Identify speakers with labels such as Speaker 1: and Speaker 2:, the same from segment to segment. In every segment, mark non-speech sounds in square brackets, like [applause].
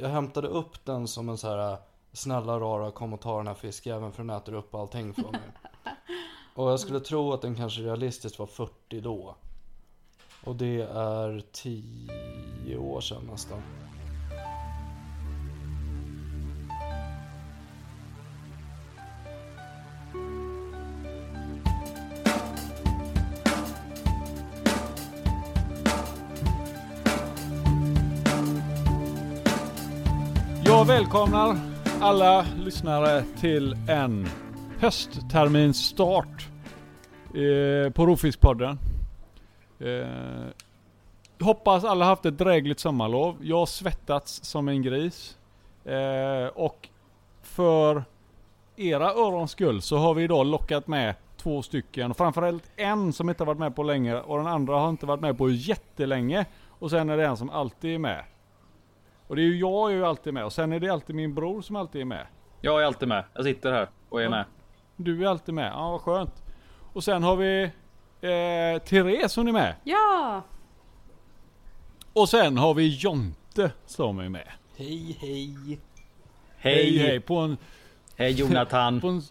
Speaker 1: jag hämtade upp den som en så här snälla rara kom och ta den här fiskjäveln för den äter upp allting för mig. [laughs] Och jag skulle tro att den kanske realistiskt var 40 då. Och det är 10 år sedan nästan.
Speaker 2: Välkomnar alla lyssnare till en höstterminsstart eh, på Rovfiskpodden. Eh, hoppas alla haft ett drägligt sommarlov. Jag har svettats som en gris. Eh, och för era örons skull så har vi idag lockat med två stycken. Framförallt en som inte varit med på länge och den andra har inte varit med på jättelänge. Och sen är det en som alltid är med. Och det är ju jag är ju alltid med och sen är det alltid min bror som alltid är med.
Speaker 3: Jag är alltid med. Jag sitter här och är
Speaker 2: Ja.
Speaker 3: med.
Speaker 2: Du är alltid med. Ja, vad skönt. Och sen har vi eh, Therese, hon är med.
Speaker 4: Ja!
Speaker 2: Och sen har vi Jonte som är med.
Speaker 1: Hej hej!
Speaker 3: Hej!
Speaker 2: hej. På en,
Speaker 3: Hej Jonathan! [laughs]
Speaker 2: på en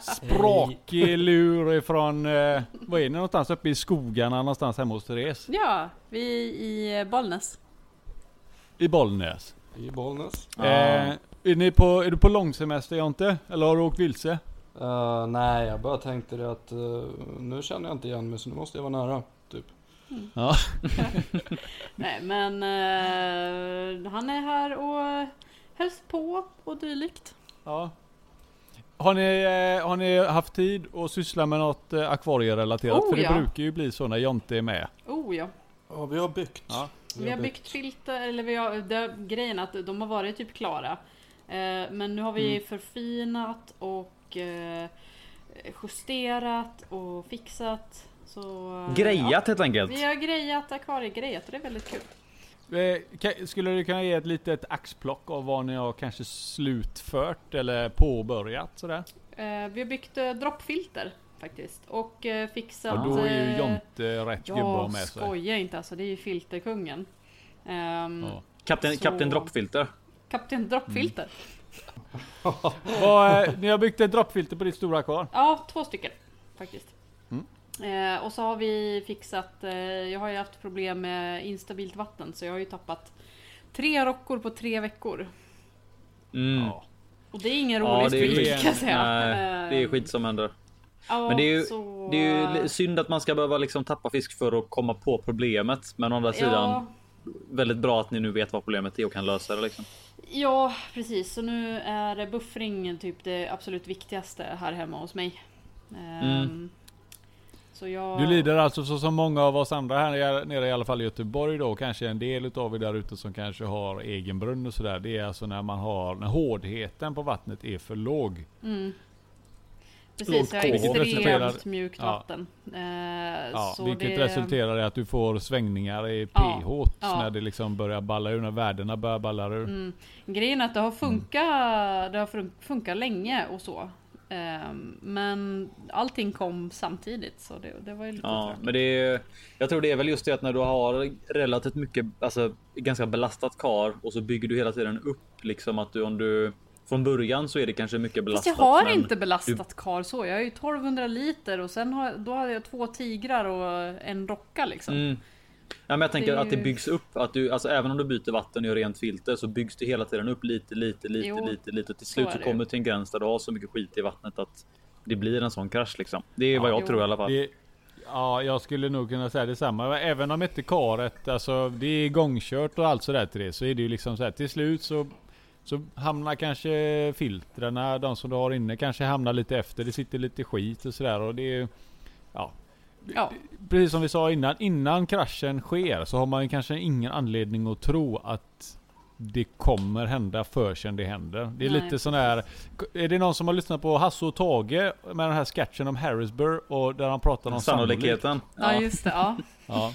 Speaker 2: sprakig lur ifrån, eh, vad är ni någonstans? Uppe i skogarna någonstans hemma hos Therese?
Speaker 4: Ja, vi är i Bollnäs.
Speaker 2: I Bollnäs.
Speaker 1: I Bollnäs.
Speaker 3: Ja.
Speaker 2: Eh, är, ni på, är du på långsemester Jonte? Eller har du åkt vilse?
Speaker 1: Eh, nej, jag bara tänkte det att eh, nu känner jag inte igen mig så nu måste jag vara nära. Typ.
Speaker 2: Ja. [laughs]
Speaker 4: Nej men eh, han är här och hälsar på och dylikt.
Speaker 2: ja. Har ni, har ni haft tid att syssla med något akvarierelaterat?
Speaker 4: Oh,
Speaker 2: För det
Speaker 4: ja.
Speaker 2: brukar ju bli så när Jonte är med.
Speaker 4: Oh ja.
Speaker 1: Ja, vi har byggt.
Speaker 2: Ja.
Speaker 4: Vi har byggt filter, eller vi har, det, grejen att de har varit typ klara. Eh, men nu har vi
Speaker 2: Mm.
Speaker 4: förfinat och eh, justerat och fixat. Så, eh,
Speaker 3: Grejat helt
Speaker 4: Ja,
Speaker 3: enkelt.
Speaker 4: vi har grejat, akvariegrejat och det är väldigt kul.
Speaker 2: Eh, Skulle du kunna ge ett litet axplock av vad ni har kanske slutfört eller påbörjat sådär?
Speaker 4: Eh, vi har byggt droppfilter faktiskt. Och eh, fixat...
Speaker 2: Och då är ju
Speaker 4: eh,
Speaker 2: Jonte rätt gubbe
Speaker 4: Ja,
Speaker 2: med sig.
Speaker 4: skoja inte alltså. Det är ju filterkungen. Ehm,
Speaker 2: Ja.
Speaker 3: Kapten,
Speaker 4: Så-
Speaker 3: Kapten Droppfilter.
Speaker 4: Kapten Droppfilter. [laughs]
Speaker 2: Vad, eh, ni har byggt ett droppfilter på ditt stora kvar?
Speaker 4: Ja, två stycken faktiskt.
Speaker 2: Mm.
Speaker 4: Eh, och så har vi fixat, eh, jag har ju haft problem med instabilt vatten så jag har ju tappat tre rockor på tre veckor.
Speaker 3: Mm.
Speaker 2: Ja.
Speaker 4: Och det är ingen
Speaker 3: Ja,
Speaker 4: rolig
Speaker 3: det är
Speaker 4: streak kan jag säga.
Speaker 3: Nej, det är
Speaker 4: Eh,
Speaker 3: skit som händer.
Speaker 4: Ja,
Speaker 3: Men det är ju,
Speaker 4: så-
Speaker 3: det är ju li- synd att man ska behöva liksom tappa fisk för att komma på problemet. Men å andra sidan
Speaker 4: Ja,
Speaker 3: väldigt bra att ni nu vet vad problemet är och kan lösa det liksom.
Speaker 4: ja, precis. Så nu är buffring typ det absolut viktigaste här hemma hos mig. Ehm,
Speaker 3: Mm.
Speaker 4: Så jag...
Speaker 2: Du lider alltså så som många av oss andra här nere i alla fall i Göteborg då, kanske en del utav er där ute som kanske har egen brunn och sådär. Det är alltså när man har, när hårdheten på vattnet är för låg.
Speaker 4: Mm. Precis, jag har extremt
Speaker 2: Resulterar-
Speaker 4: mjukt
Speaker 2: Ja.
Speaker 4: vatten. Eh,
Speaker 2: Ja,
Speaker 4: så
Speaker 2: vilket
Speaker 4: det...
Speaker 2: resulterar i att du får svängningar i
Speaker 4: Ja,
Speaker 2: pH
Speaker 4: ja.
Speaker 2: när det liksom börjar balla ur, när värdena börjar balla ur.
Speaker 4: Mm. Grejen är att det har funkat, det har fun- funkat länge och så. Ehm, men allting kom samtidigt så det, det var ju lite
Speaker 3: Ja,
Speaker 4: tråkigt.
Speaker 3: men det är, jag tror det är väl just det att när du har relativt mycket, alltså ganska belastat kar och så bygger du hela tiden upp liksom att du om du från början så är det kanske mycket
Speaker 4: Fast
Speaker 3: belastat.
Speaker 4: jag har
Speaker 3: men
Speaker 4: inte belastat kar så. Jag har ju 1200 liter och sen har, då hade jag två tigrar och en rocka liksom.
Speaker 3: Mm. Ja, men jag tänker
Speaker 4: Det är
Speaker 3: att det byggs upp. Att du, alltså, även om du byter vatten och gör rent filter så byggs det hela tiden upp lite, lite, lite,
Speaker 4: Jo,
Speaker 3: lite, lite. Och till
Speaker 4: så
Speaker 3: slut
Speaker 4: är
Speaker 3: så,
Speaker 4: det
Speaker 3: kommer du till en gräns där du har så mycket skit i vattnet att det blir en sån krasch liksom. Det är
Speaker 2: Ja,
Speaker 3: vad jag
Speaker 4: jo.
Speaker 3: tror i alla fall.
Speaker 2: Det, ja, jag skulle nog kunna säga detsamma. Även om inte karet, alltså det är igångkört och allt sådär till det, så är det ju liksom så här till slut så så hamnar kanske filtrerna, de som du har inne, kanske hamnar lite efter. Det sitter lite skit och sådär och det är Ja.
Speaker 4: Ja.
Speaker 2: Precis som vi sa innan, innan kraschen sker så har man ju kanske ingen anledning att tro att det kommer hända förrän det händer. Det är
Speaker 4: Nej,
Speaker 2: lite sån här... Är det någon som har lyssnat på Hasse och Tage med den här sketchen om Harrisburg och där han pratar om sannolikhet?
Speaker 3: Sannolikheten.
Speaker 4: Ja, just det. Ja.
Speaker 2: Ja.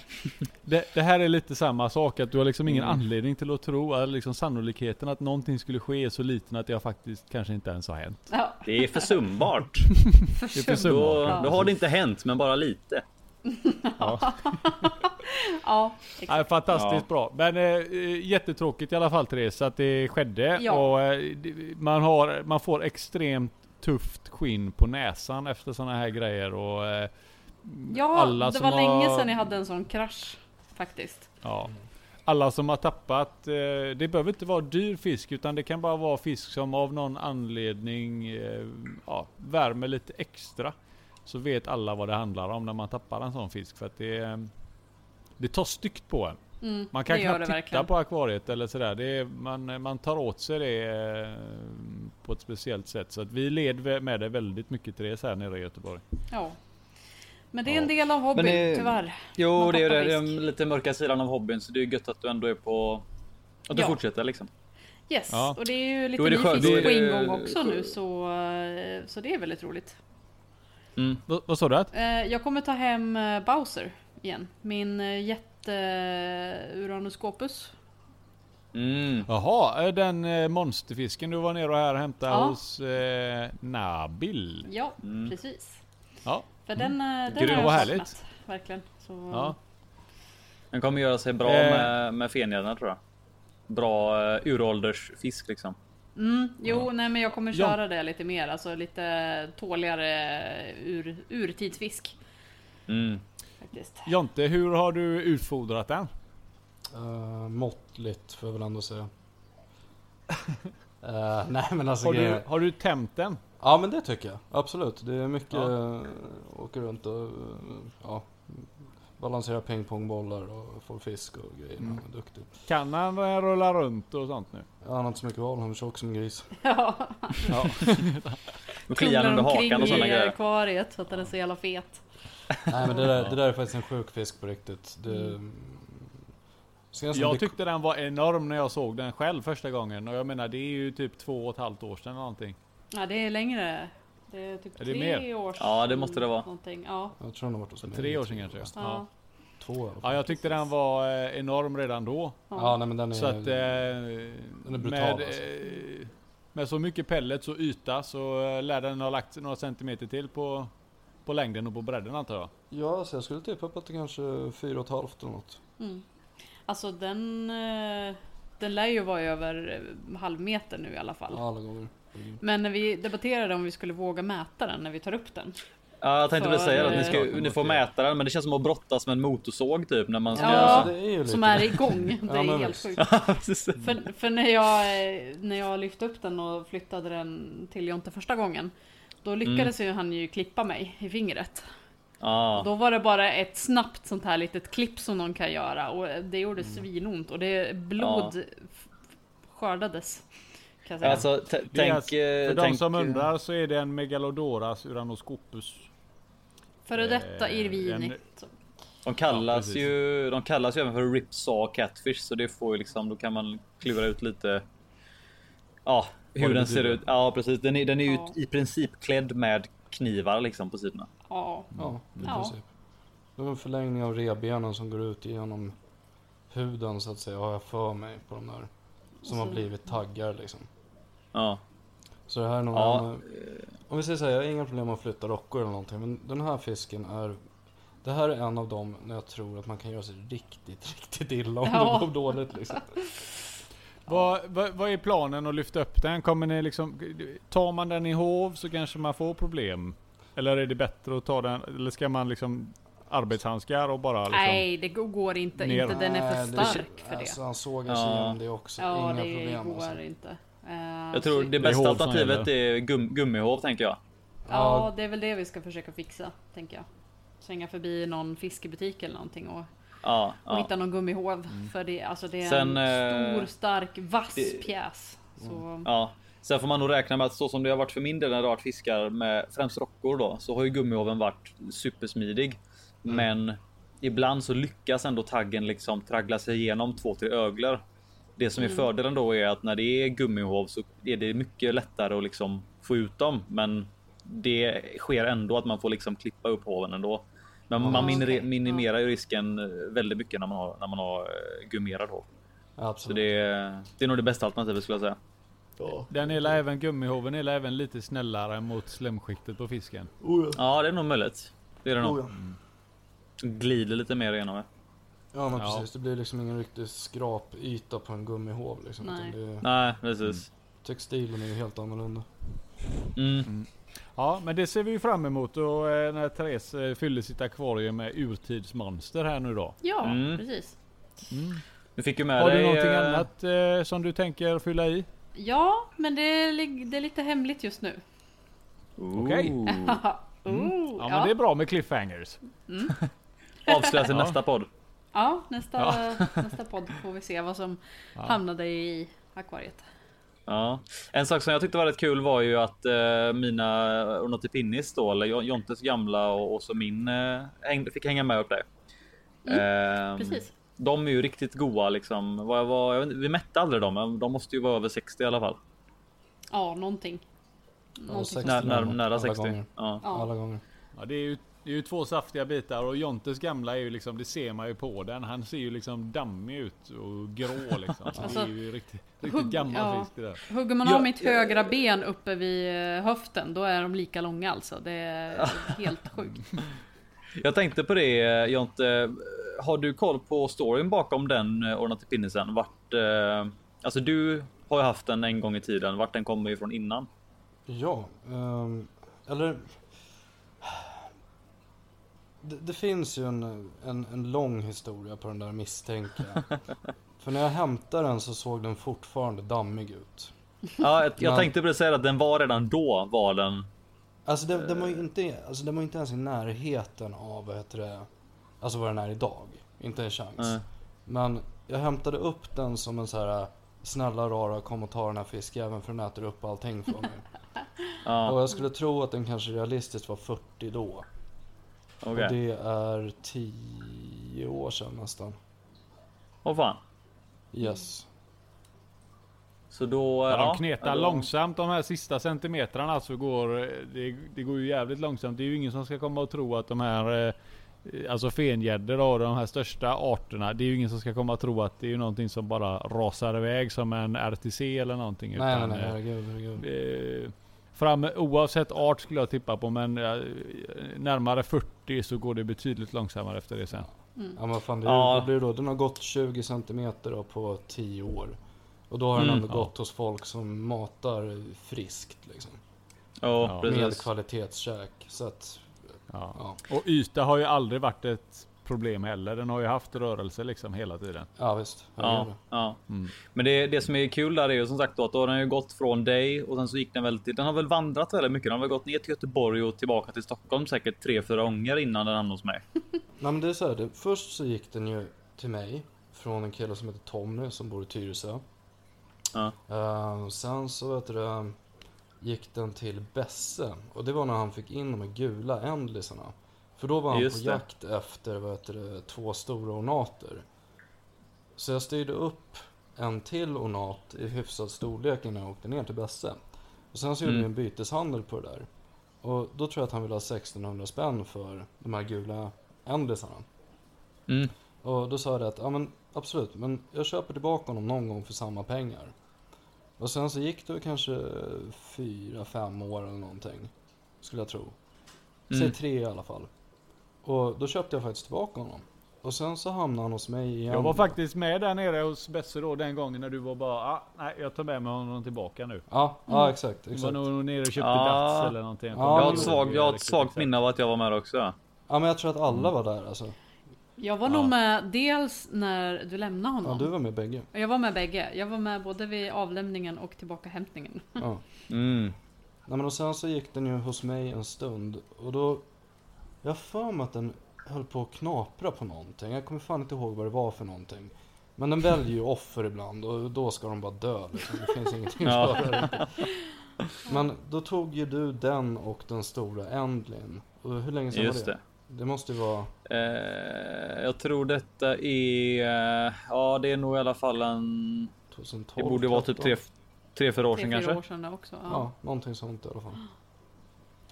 Speaker 2: Det, det här är lite samma sak, att du har liksom ingen
Speaker 3: Mm.
Speaker 2: anledning till att tro att liksom sannolikheten att någonting skulle ske är så liten att det faktiskt kanske inte ens har hänt.
Speaker 4: ja.
Speaker 3: Det är försumbart. [laughs]
Speaker 2: Försumbart.
Speaker 3: Då, då har det inte hänt, men bara lite.
Speaker 2: Ja. [laughs]
Speaker 4: Ja,
Speaker 2: Ja, fantastiskt
Speaker 3: Ja.
Speaker 2: bra. Men eh, jättetråkigt i alla fall Therese att det skedde.
Speaker 4: Ja.
Speaker 2: Och, eh, man, har, man får extremt tufft skinn på näsan efter sådana här grejer. Och, eh,
Speaker 4: Ja,
Speaker 2: alla
Speaker 4: det
Speaker 2: som
Speaker 4: var länge
Speaker 2: har-
Speaker 4: sedan jag hade en sån krasch. Faktiskt.
Speaker 2: ja. Alla som har tappat, eh, det behöver inte vara dyr fisk utan det kan bara vara fisk som av någon anledning eh, ja, värmer lite extra. Så vet alla vad det handlar om när man tappar en sån fisk. För att det, det tar styggt på en.
Speaker 4: Mm,
Speaker 2: Man kan
Speaker 4: det
Speaker 2: knappt
Speaker 4: det
Speaker 2: titta
Speaker 4: verkligen.
Speaker 2: på akvariet eller sådär. Det är, man, man tar åt sig det eh, på ett speciellt sätt. Så att vi led med det väldigt mycket Therese här nere i Göteborg.
Speaker 4: Ja. Men det är
Speaker 2: Ja.
Speaker 4: en del av hobbyn,
Speaker 3: det-
Speaker 4: tyvärr.
Speaker 3: Jo,
Speaker 4: Man
Speaker 3: det är det, det den lite mörka sidan av hobbyn, så det är ju gött att du ändå är på... Att du
Speaker 4: Ja.
Speaker 3: fortsätter liksom.
Speaker 4: Yes,
Speaker 2: Ja.
Speaker 4: och det är ju lite
Speaker 3: det
Speaker 4: ny fisk på
Speaker 3: det-
Speaker 4: ingång också nu så, eh, så det är väldigt roligt.
Speaker 3: Mm.
Speaker 2: Vad, vad sa du? Att?
Speaker 4: Eh, Jag kommer ta hem eh, Bowser igen. Min eh, jätte eh, Uranuscopus.
Speaker 3: Mm.
Speaker 2: Jaha, den monsterfisken du var nere och här och hämtade
Speaker 4: Ja.
Speaker 2: hos eh, Nabil.
Speaker 4: Ja,
Speaker 3: Mm.
Speaker 4: precis.
Speaker 2: Ja.
Speaker 4: För den, eh, den
Speaker 2: Gud,
Speaker 4: har jag
Speaker 2: härligt.
Speaker 4: saknat. Verkligen. Så,
Speaker 2: ja.
Speaker 3: Den kommer göra sig bra
Speaker 2: Eh.
Speaker 3: med, med fenjädern tror jag. Bra uh, uråldersfisk liksom.
Speaker 4: Mm, jo,
Speaker 2: Ja.
Speaker 4: nej men jag kommer
Speaker 2: Ja.
Speaker 4: köra det lite mer. Alltså lite tåligare ur, urtidsfisk.
Speaker 3: Mm.
Speaker 4: Faktiskt.
Speaker 2: Jonte, hur har du utfodrat den?
Speaker 1: Uh, måttligt får jag väl ändå säga. [laughs] Eh, nej men alltså
Speaker 2: Har du,
Speaker 1: grejen-
Speaker 2: har du tämt den?
Speaker 1: Ja men det tycker jag. Absolut. Det är mycket
Speaker 2: Ja.
Speaker 1: ja. åka runt och ja, balansera pingpongbollar och få fisk och grejer.
Speaker 2: Mm.
Speaker 1: Han är duktig.
Speaker 2: Kan han rulla runt och sånt nu?
Speaker 1: Han har inte så mycket val, han är tjock som en gris. [laughs]
Speaker 4: Ja,
Speaker 2: Ja. [laughs]
Speaker 3: Då kliar han under hakan och sådana grejer.
Speaker 4: akvariet så att den är så jävla fet.
Speaker 1: Nej men det där, det där är faktiskt en sjuk fisk på riktigt. Det, som
Speaker 2: Jag tyckte den var enorm när jag såg den själv första gången. Och jag menar det är ju typ två och ett halvt år sedan eller någonting.
Speaker 4: Ja, det är längre. Det är typ
Speaker 2: Är det
Speaker 4: tre
Speaker 2: mer?
Speaker 4: år
Speaker 3: Ja, det måste det vara.
Speaker 4: Någonting. Ja.
Speaker 1: Jag tror han har varit hos mig.
Speaker 2: Tre år sedan kanske.
Speaker 4: Ja.
Speaker 1: Två fall.
Speaker 2: Ja, jag tyckte den var eh, enorm redan då.
Speaker 1: Ja, nej men den är...
Speaker 2: Så att eh,
Speaker 1: är brutal,
Speaker 2: med,
Speaker 1: alltså.
Speaker 2: eh, med så mycket pellets och yta så eh, lär den ha lagt några centimeter till på, på längden och på bredden antar jag.
Speaker 1: Ja, så jag skulle tippa på att det kanske är fyra och ett halvt eller något.
Speaker 4: Mm. Alltså den... Den lär ju vara över eh, halv meter nu i alla fall.
Speaker 1: Alla gånger.
Speaker 4: Men när vi debatterade om vi skulle våga mäta den när vi tar upp den.
Speaker 3: Ja, jag tänkte väl säga att ni, ska, ni får mäta den, men det känns som att brottas med en motorsåg typ när man ska...
Speaker 4: Ja.
Speaker 1: alltså, det är.
Speaker 4: Som är igång. [laughs] Det
Speaker 1: Ja,
Speaker 4: är
Speaker 1: men
Speaker 4: helt sjukt. [laughs] För, för när, jag, eh, när jag lyfte upp den och flyttade den till Jonte första gången. Då lyckades ju han ju klippa mig i fingret.
Speaker 3: Ja.
Speaker 4: Då var det bara ett snabbt sånt här litet klipp som någon kan göra och det gjorde svinont och det blod f- skördades. Kan säga.
Speaker 3: Alltså, t-
Speaker 2: Det är
Speaker 3: tänk...
Speaker 2: alltså-
Speaker 3: eh,
Speaker 2: För de som
Speaker 3: eh,
Speaker 2: undrar så är det en Megalodoras uranoscopus.
Speaker 4: Före detta
Speaker 2: eh,
Speaker 4: Irvini.
Speaker 2: en-
Speaker 4: Så.
Speaker 3: De kallas
Speaker 2: precis.
Speaker 3: ju de kallas ju även för ripsaw catfish så det får ju liksom då kan man klura ut lite. Ja, hur den ser ut. Ja, precis. Den är, den är ju
Speaker 4: Ja.
Speaker 3: i princip klädd med knivar liksom på sidorna.
Speaker 4: Ja.
Speaker 1: Ja, i
Speaker 4: Ja.
Speaker 1: princip. Det är en förlängning av revbenen som går ut genom huden så att säga, har jag för mig på de där. Som har blivit taggar liksom.
Speaker 3: Ja,
Speaker 1: Så det här är nog
Speaker 3: Ja,
Speaker 1: en, Om vi säger så här, jag har inga problem med att flytta rockor eller någonting. Men den här fisken är Det här är en av dem när jag tror att man kan göra sig riktigt, [laughs] riktigt illa om
Speaker 4: Ja.
Speaker 1: det går dåligt liksom. [laughs]
Speaker 2: Vad, vad, vad är planen att lyfta upp den? Kommer ni liksom, tar man den i hov så kanske man får problem? Eller är det bättre att ta den, eller ska man liksom arbetshandskar och bara liksom?
Speaker 4: Nej, det går inte.
Speaker 2: Ner.
Speaker 4: inte den är för
Speaker 1: Nej, det-
Speaker 4: stark för det.
Speaker 1: Alltså, han sågar sig
Speaker 3: Ja.
Speaker 1: igenom det också.
Speaker 4: Ja,
Speaker 1: Inga
Speaker 4: det
Speaker 1: problem
Speaker 4: går
Speaker 1: alltså.
Speaker 4: inte. Eh,
Speaker 3: jag tror det
Speaker 2: är
Speaker 3: bästa
Speaker 2: hov som
Speaker 3: alternativet är gum, gummihov tänker jag.
Speaker 4: Ja, det är väl det vi ska försöka fixa, tänker jag. Svänga förbi någon fiskebutik eller någonting och,
Speaker 3: Ja,
Speaker 4: och
Speaker 3: ja.
Speaker 4: hitta någon gummihov. För det, alltså det är
Speaker 3: Sen,
Speaker 4: en
Speaker 3: eh,
Speaker 4: stor, stark, vass
Speaker 3: det-
Speaker 4: pjäs. Så,
Speaker 3: ja. Sen får man nog räkna med att så som det har varit för min del när det har varit fiskar med främst rockor då så har ju gummihoven varit supersmidig. Men ibland så lyckas ändå taggen liksom traggla sig igenom två, tre öglor. Det som är fördelen då är att när det är gummihov så är det mycket lättare att liksom få ut dem. Men det sker ändå att man får liksom klippa upp hoven ändå. Men man minimerar ju risken eh, väldigt mycket när man har, när man har eh, gummerad hov. Så
Speaker 1: Absolut.
Speaker 3: det är, det är nog det bästa alternativet skulle jag säga.
Speaker 2: Den är även, gummihoven är även lite snällare mot slemskiktet på fisken.
Speaker 3: Ja, det är nog möjligt. Det är det nog.
Speaker 1: Oh, ja.
Speaker 3: Glider lite mer igenom det.
Speaker 1: Ja men
Speaker 2: Ja.
Speaker 1: precis, det blir liksom ingen riktig skrapyta på en gummihov liksom.
Speaker 4: Nej.
Speaker 1: Det,
Speaker 3: Nej, precis.
Speaker 1: textilen är ju helt annorlunda.
Speaker 3: Mm.
Speaker 2: Ja, men det ser vi ju fram emot och eh, när Therese eh, fyller sitt akvarium med urtidsmonster här nu då.
Speaker 4: Ja,
Speaker 3: Mm.
Speaker 4: precis.
Speaker 3: Du fick ju med
Speaker 2: Har
Speaker 3: dig...
Speaker 2: du någonting
Speaker 3: eh,
Speaker 2: annat eh, som du tänker fylla i?
Speaker 4: Ja, men det är, det är lite hemligt just nu.
Speaker 2: Okej. [laughs]
Speaker 3: Ooh.
Speaker 4: oh,
Speaker 2: Ja, men det är bra med cliffhangers. [laughs]
Speaker 3: Avslöja till
Speaker 2: Ja.
Speaker 3: nästa podd.
Speaker 4: Ja, nästa, [laughs] nästa podd får vi se vad som hamnade i akvariet.
Speaker 3: Ja. En sak som jag tyckte var rätt kul var ju att eh, mina Ornatipinnis då, eller Jo- Jontes gamla och, och så min eh, häng, fick hänga med upp där. Ehm,
Speaker 4: Precis.
Speaker 3: De är ju riktigt goa liksom. Vad, vad, jag vet, vi mätte aldrig dem, men de måste ju vara över 60 i alla fall.
Speaker 4: Ja, någonting. Någonting
Speaker 1: sex-
Speaker 4: sånt.
Speaker 3: När, när,
Speaker 1: Alla
Speaker 3: nära 60.
Speaker 1: gånger.
Speaker 3: Ja.
Speaker 4: Ja.
Speaker 1: Alla gånger.
Speaker 2: Ja, det är ju, det är ju två saftiga bitar och Jontes gamla är ju liksom, det ser man ju på den. Han ser ju liksom dammig ut och grå liksom. Så
Speaker 4: Alltså,
Speaker 2: det är ju riktigt, riktigt
Speaker 4: hugg-
Speaker 2: gammal
Speaker 4: ja.
Speaker 2: fisk det där.
Speaker 4: Hugger man
Speaker 3: Ja,
Speaker 4: av mitt
Speaker 3: ja,
Speaker 4: högra ben uppe vid eh, höften, då är de lika långa alltså. Det är helt sjukt. [laughs]
Speaker 3: Jag tänkte på det eh, Jonte. Har du koll på storyn bakom den eh, Ornatipinnisen? Vart, eh, alltså du har ju haft den en gång i tiden. Vart den kommer ifrån innan?
Speaker 1: Ja, ehm, eller... Det, det finns ju en, en, en lång historia på den där misstänker jag. [laughs] För när jag hämtade den så såg den fortfarande dammig ut.
Speaker 3: Ja, jag, jag
Speaker 1: Men-
Speaker 3: tänkte precis säga att den var redan då var den.
Speaker 1: Alltså den, den, var ju inte, alltså den var inte ens i närheten av vad heter det, alltså vad den är idag. Inte en chans.
Speaker 3: Nej.
Speaker 1: Men jag hämtade upp den som en så här snälla rara kom och ta den här fiskjäveln för den äter upp allting för mig. [laughs]
Speaker 3: Ja,
Speaker 1: Och jag skulle tro att den kanske realistiskt var 40 då.
Speaker 3: Okej.
Speaker 1: Och det är 10 år sedan nästan.
Speaker 3: Åh fan.
Speaker 1: Yes.
Speaker 3: Så då.
Speaker 2: Ja, de knetar
Speaker 3: ja, då-
Speaker 2: långsamt de här sista centimetrarna så går det, det går ju jävligt långsamt. Det är ju ingen som ska komma och tro att de här eh, Alltså fengäddor och de här största arterna. Det är ju ingen som ska komma och tro att det är ju någonting som bara rasar iväg som en RTC eller någonting.
Speaker 1: Nej, nej,
Speaker 2: utan,
Speaker 1: nej,
Speaker 2: eh,
Speaker 1: herregud, herregud.
Speaker 2: eh, Fram, oavsett art skulle jag tippa på men närmare 40 så går det betydligt långsammare efter det sen.
Speaker 1: Ja men fan, det,
Speaker 3: Ja.
Speaker 1: blir då, den har gått 20 centimeter då på 10 år. Och då har den
Speaker 3: Mm.
Speaker 1: ändå
Speaker 2: Ja.
Speaker 1: gått hos folk som matar friskt liksom.
Speaker 3: Ja,
Speaker 2: Ja.
Speaker 1: Med
Speaker 3: precis.
Speaker 1: kvalitetskäk. Så att,
Speaker 2: Ja.
Speaker 1: ja.
Speaker 2: Och yta har ju aldrig varit ett problem heller. Den har ju haft rörelse liksom hela tiden.
Speaker 1: Ja visst.
Speaker 3: Ja,
Speaker 1: herregud.
Speaker 3: ja.
Speaker 2: Mm.
Speaker 3: Men det, det som är kul där är ju som sagt då att då har den ju gått från dig och sen så gick den väl till, den har väl vandrat väldigt mycket. Den har väl gått ner till Göteborg och tillbaka till Stockholm säkert tre, fyra gånger innan den hamnade hos mig. [laughs]
Speaker 1: Nej men det är så här, det, först så gick den ju till mig. Från en kille som heter Tommy som bor i Tyresö.
Speaker 3: Ja.
Speaker 1: Eh, sen så vet du det, gick den till Besse. Och det var när han fick in de här gula ändlisarna. För då var han
Speaker 3: Just
Speaker 1: på
Speaker 3: det.
Speaker 1: jakt efter vad heter det, två stora ornater. Så jag styrde upp en till ornat i hyfsad storlek innan jag åkte ner till Besse. Och sen så gjorde vi
Speaker 3: Mm.
Speaker 1: en byteshandel på det där. Och då tror jag att han ville ha 1600 spänn för de här gula ändlisarna.
Speaker 3: Mm.
Speaker 1: Och då sa jag det att, ja men absolut, men jag köper tillbaka honom någon gång för samma pengar. Och sen så gick det kanske fyra, fem år eller någonting. Skulle jag tro. Säg
Speaker 3: Mm.
Speaker 1: tre i alla fall. Och då köpte jag faktiskt tillbaka honom. Och sen så hamnade han hos mig igen.
Speaker 2: Jag var faktiskt med där nere hos Besse då den gången när du var bara ah, nej jag tar med mig honom tillbaka nu.
Speaker 1: Ja, ja exakt.
Speaker 2: Du var
Speaker 1: exakt.
Speaker 2: nog nere och köpte
Speaker 3: Ja.
Speaker 2: Dats eller någonting.
Speaker 1: Ja,
Speaker 3: Jag har ett svagt, jag har ett svagt minne av att jag var med också.
Speaker 1: Ja men jag tror att
Speaker 2: Mm.
Speaker 1: alla var där alltså.
Speaker 4: Jag var
Speaker 2: Ja.
Speaker 4: nog med dels när du lämnade
Speaker 1: Ja,
Speaker 4: honom.
Speaker 1: du var med bägge.
Speaker 4: Jag var med bägge. Jag var med både vid avlämningen och tillbakahämtningen.
Speaker 1: Ja.
Speaker 3: Mm.
Speaker 1: Nej men och sen så gick den ju hos mig en stund och då Jag har för mig att den höll på att knapra på någonting. Jag kommer fan inte ihåg vad det var för någonting. Men den väljer ju offer ibland och då ska de bara dö liksom. Det finns ingenting att göra. Men då tog ju du den och den stora Endlin. Och hur länge sedan
Speaker 3: Just
Speaker 1: var
Speaker 3: det.
Speaker 1: det? Det måste ju vara...
Speaker 3: Eh, jag tror detta är, eh, ja det är nog i alla fall en,
Speaker 1: 2012?
Speaker 3: det borde vara typ 3, 3 4 år
Speaker 4: Tre,
Speaker 3: sedan
Speaker 4: fyra
Speaker 3: kanske.
Speaker 4: år sedan också. Ja.
Speaker 1: Ja, någonting sånt i alla fall.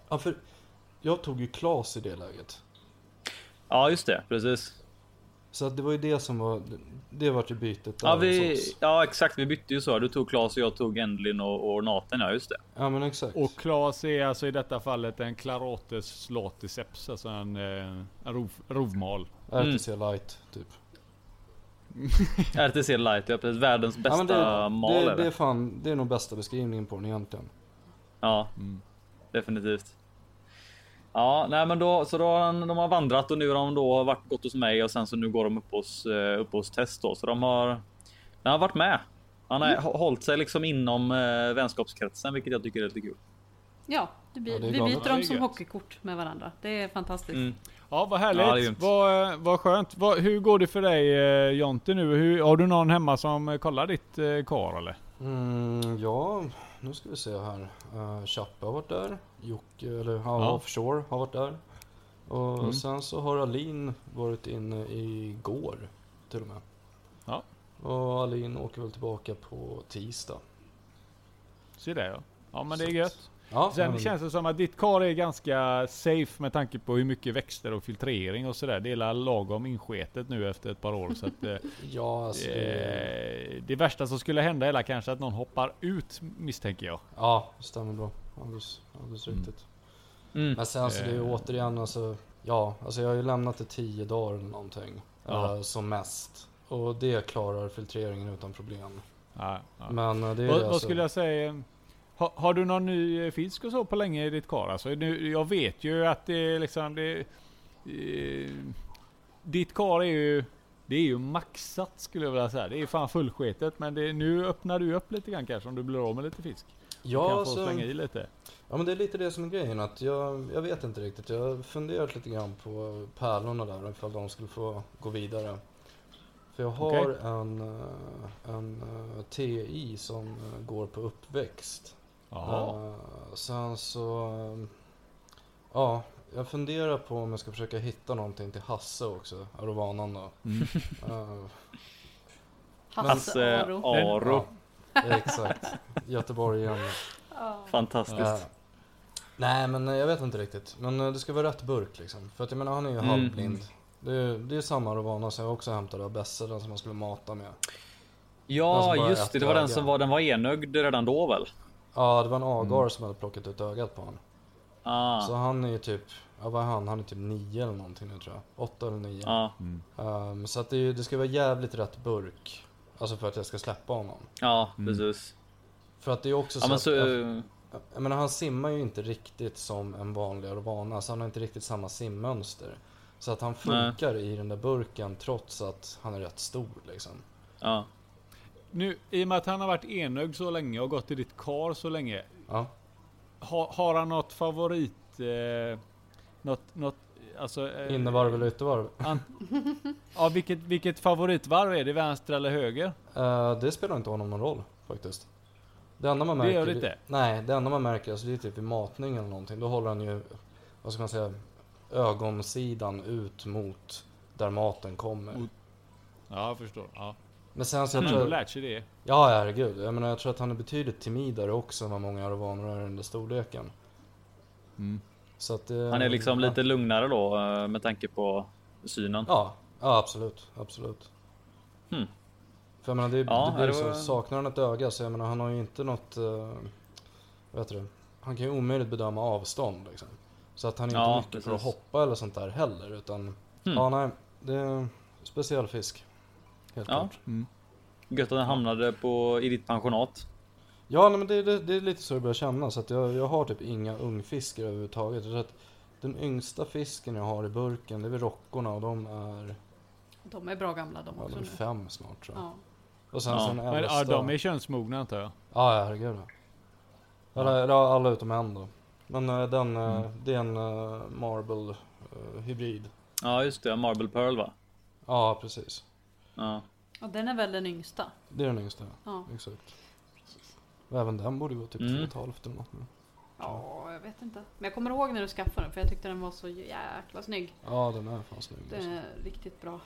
Speaker 1: Ja, för jag tog ju Klas i det läget.
Speaker 3: Ja just det, precis.
Speaker 1: Så att det var ju det som var, det var ju bytet där
Speaker 3: Ja, vi, ja exakt, vi bytte ju så. Du tog Klas och jag tog Endlin och, och Ornaten, ja just det.
Speaker 1: Ja men exakt.
Speaker 2: Och Klas är alltså i detta fallet en Clarotes Slaticeps, alltså en, eh, en rov, rovmal.
Speaker 1: RTC light typ. [laughs]
Speaker 3: RTC Light, ja precis. Världens bästa
Speaker 1: Ja, det,
Speaker 3: mal
Speaker 1: det,
Speaker 3: är
Speaker 1: det är fan, det är nog bästa beskrivningen på den egentligen.
Speaker 3: Ja,
Speaker 2: Mm.
Speaker 3: definitivt. Ja, nej men då så då har han, de har vandrat och nu har de då varit gått hos mig och sen så nu går de upp hos eh, upp hos test då så de har. Den har varit med. Han har mm. hållit sig liksom inom eh, vänskapskretsen, vilket jag tycker är lite kul.
Speaker 4: Ja, det blir,
Speaker 1: Ja,
Speaker 4: vi byter dem som hockeykort med varandra. Det är fantastiskt.
Speaker 3: Mm.
Speaker 2: Ja, vad härligt.
Speaker 3: Ja, är grymt.
Speaker 2: vad, vad skönt. Vad, hur går det för dig eh, Jonte nu? Hur, har du någon hemma som eh, kollar ditt eh, kar eller?
Speaker 1: Mm, ja, nu ska vi se här. Uh, Chappe har varit där. Jocke, eller ja,
Speaker 2: Ja.
Speaker 1: Offshore har varit där. Och
Speaker 2: Mm.
Speaker 1: sen så har Alin varit inne igår till och med.
Speaker 2: Ja.
Speaker 1: Och Alin åker väl tillbaka på tisdag.
Speaker 2: Se det ja. Ja men det är gött.
Speaker 1: Ja,
Speaker 2: Sen
Speaker 1: men-
Speaker 2: känns det som att ditt kar är ganska safe med tanke på hur mycket växter och filtrering och sådär. Det är la- lagom insketet nu efter ett par år. Så att, eh, [laughs]
Speaker 1: Ja, alltså, det,
Speaker 2: eh, det värsta som skulle hända är kanske att någon hoppar ut misstänker jag.
Speaker 1: ja, det stämmer bra. Alldeles, alldeles
Speaker 2: Mm.
Speaker 1: riktigt.
Speaker 3: Mm.
Speaker 1: Men sen så det är ju
Speaker 2: Eh.
Speaker 1: återigen alltså, ja, alltså jag har ju lämnat det 10 dagar eller någonting.
Speaker 2: Ja.
Speaker 1: eh, som mest. Och det klarar filtreringen utan problem.
Speaker 2: Ja, ja.
Speaker 1: Men eh, det är
Speaker 2: Vad,
Speaker 1: alltså,
Speaker 2: vad skulle jag säga? Ha, har du någon ny fisk och så på länge i ditt kar? Alltså, nu, jag vet ju att det är liksom det... Eh, ditt kar är ju... Det är ju maxat skulle jag vilja säga. Det är fan fullsketet. Men det, nu öppnar du upp lite grann kanske om du blir av med lite fisk.
Speaker 1: Ja,
Speaker 2: kan få
Speaker 1: alltså,
Speaker 2: slänga i lite.
Speaker 1: ja, men det är lite det som är grejen. Att jag, jag vet inte riktigt. Jag har funderat lite grann på pärlorna där. Ifall de skulle få gå vidare. För jag har
Speaker 2: Okej.
Speaker 1: en, eh, en eh, TI som eh, går på uppväxt.
Speaker 2: Jaha.
Speaker 1: Eh, sen så... Ja, jag funderar på om jag ska försöka hitta någonting till Hasse också. Arovanan då.
Speaker 2: Mm.
Speaker 1: Eh,
Speaker 4: Hasse
Speaker 3: Hasse
Speaker 4: Aro.
Speaker 3: Aro.
Speaker 1: ja, exakt. Göteborg igen.
Speaker 3: Fantastiskt.
Speaker 1: Ja. Nej men eh, jag vet inte riktigt. Men eh, det ska vara rätt burk liksom. För att jag menar han är ju
Speaker 3: Mm.
Speaker 1: halvblind. Det är, det är samma Arovana som jag också hämtade av Besse, den som man skulle mata med.
Speaker 3: Ja, just det. Det var den som var, den var enögd redan då väl?
Speaker 1: Ja, det var en agar
Speaker 2: Mm.
Speaker 1: som hade plockat ut ögat på honom.
Speaker 3: Ah,
Speaker 1: Så han är ju typ, ja vad är han? Han är typ nio eller någonting nu tror jag. Åtta eller nio.
Speaker 3: ja,
Speaker 2: Mm.
Speaker 1: Ehm, så att det, det ska vara jävligt rätt burk. Alltså för att jag ska släppa honom.
Speaker 3: ja,
Speaker 2: Mm.
Speaker 3: precis.
Speaker 1: För att det är också
Speaker 3: Ja,
Speaker 1: så,
Speaker 3: men så,
Speaker 1: att, jag, jag menar han simmar ju inte riktigt som en vanlig Arovana. Så han har inte riktigt samma simmönster. Så att han funkar i den där burken trots att han är rätt stor liksom.
Speaker 3: ja.
Speaker 2: Nu, i och med att han har varit enögd så länge och gått i ditt kar så länge.
Speaker 1: Ja.
Speaker 2: Har, har han något favorit... Eh, något, något, alltså... eh,
Speaker 1: Innevarv eller yttervarv? [laughs]
Speaker 2: Ja, vilket, vilket favoritvarv är det? Vänster eller höger?
Speaker 1: Eh, det spelar inte honom någon roll faktiskt. Det enda man
Speaker 2: Det
Speaker 1: märker...
Speaker 2: gör det inte?
Speaker 1: Nej, det enda man märker alltså, det är typ vid matning eller någonting. Då håller han ju, vad ska man säga, ögonsidan ut mot där maten kommer.
Speaker 2: Mot- Ja, jag förstår. Ja.
Speaker 1: Men sen så
Speaker 2: Han
Speaker 1: jag
Speaker 2: har lärt sig det.
Speaker 1: Ja, herregud. Jag menar, jag tror att han är betydligt timidare också än vad många arovaner är i den där storleken.
Speaker 2: Mm.
Speaker 1: Så att det,
Speaker 3: Han är liksom
Speaker 1: ja.
Speaker 3: lite lugnare då eh, med tanke på synen.
Speaker 1: Ja, ja absolut. Absolut.
Speaker 3: Hmm.
Speaker 1: För jag menar, det,
Speaker 3: Ja,
Speaker 1: det blir
Speaker 3: det
Speaker 1: så,
Speaker 3: var-
Speaker 1: saknar han ett öga så jag menar, han har ju inte något, uh, heter det? Han kan ju omöjligt bedöma avstånd liksom. Så att han är inte
Speaker 3: Ja,
Speaker 1: mycket för att
Speaker 3: precis.
Speaker 1: hoppa eller sånt där heller utan,
Speaker 3: Hmm.
Speaker 1: ja nej, det är en speciell fisk. Helt
Speaker 3: Ja.
Speaker 1: klart.
Speaker 2: Mm.
Speaker 3: Gött att den hamnade på, i ditt pensionat.
Speaker 1: Ja, nej, men det, det, det är lite så det börjar kännas. Att jag, jag har typ inga ungfiskar överhuvudtaget. Tror att den yngsta fisken jag har i burken, det är väl rockorna och de är,
Speaker 4: De är bra gamla de
Speaker 1: ja,
Speaker 4: också
Speaker 1: de är
Speaker 4: nu.
Speaker 1: fem snart tror jag.
Speaker 4: Ja.
Speaker 1: Och sen
Speaker 3: Ja.
Speaker 1: så
Speaker 2: Men,
Speaker 1: äldsta.
Speaker 2: ja, de är könsmogna antar jag.
Speaker 1: Ja, ja, herregud. Eller, eller alla utom en då. Men eh, den, eh,
Speaker 2: Mm.
Speaker 1: det är en uh, Marble eh, hybrid.
Speaker 3: Ja, just det. Marble Pearl va?
Speaker 1: Ja, precis.
Speaker 3: Ja.
Speaker 4: ja, den är väl den yngsta.
Speaker 1: Det är den yngsta.
Speaker 4: Ja.
Speaker 1: Exakt. Och även den borde vara typ
Speaker 3: Mm.
Speaker 1: två och ett halvt eller något. nu.
Speaker 4: Ja, jag vet inte. Men jag kommer ihåg när du skaffade den för jag tyckte den var så jäkla snygg.
Speaker 1: Ja, den är fan snygg.
Speaker 4: Det
Speaker 1: alltså.
Speaker 4: är riktigt bra.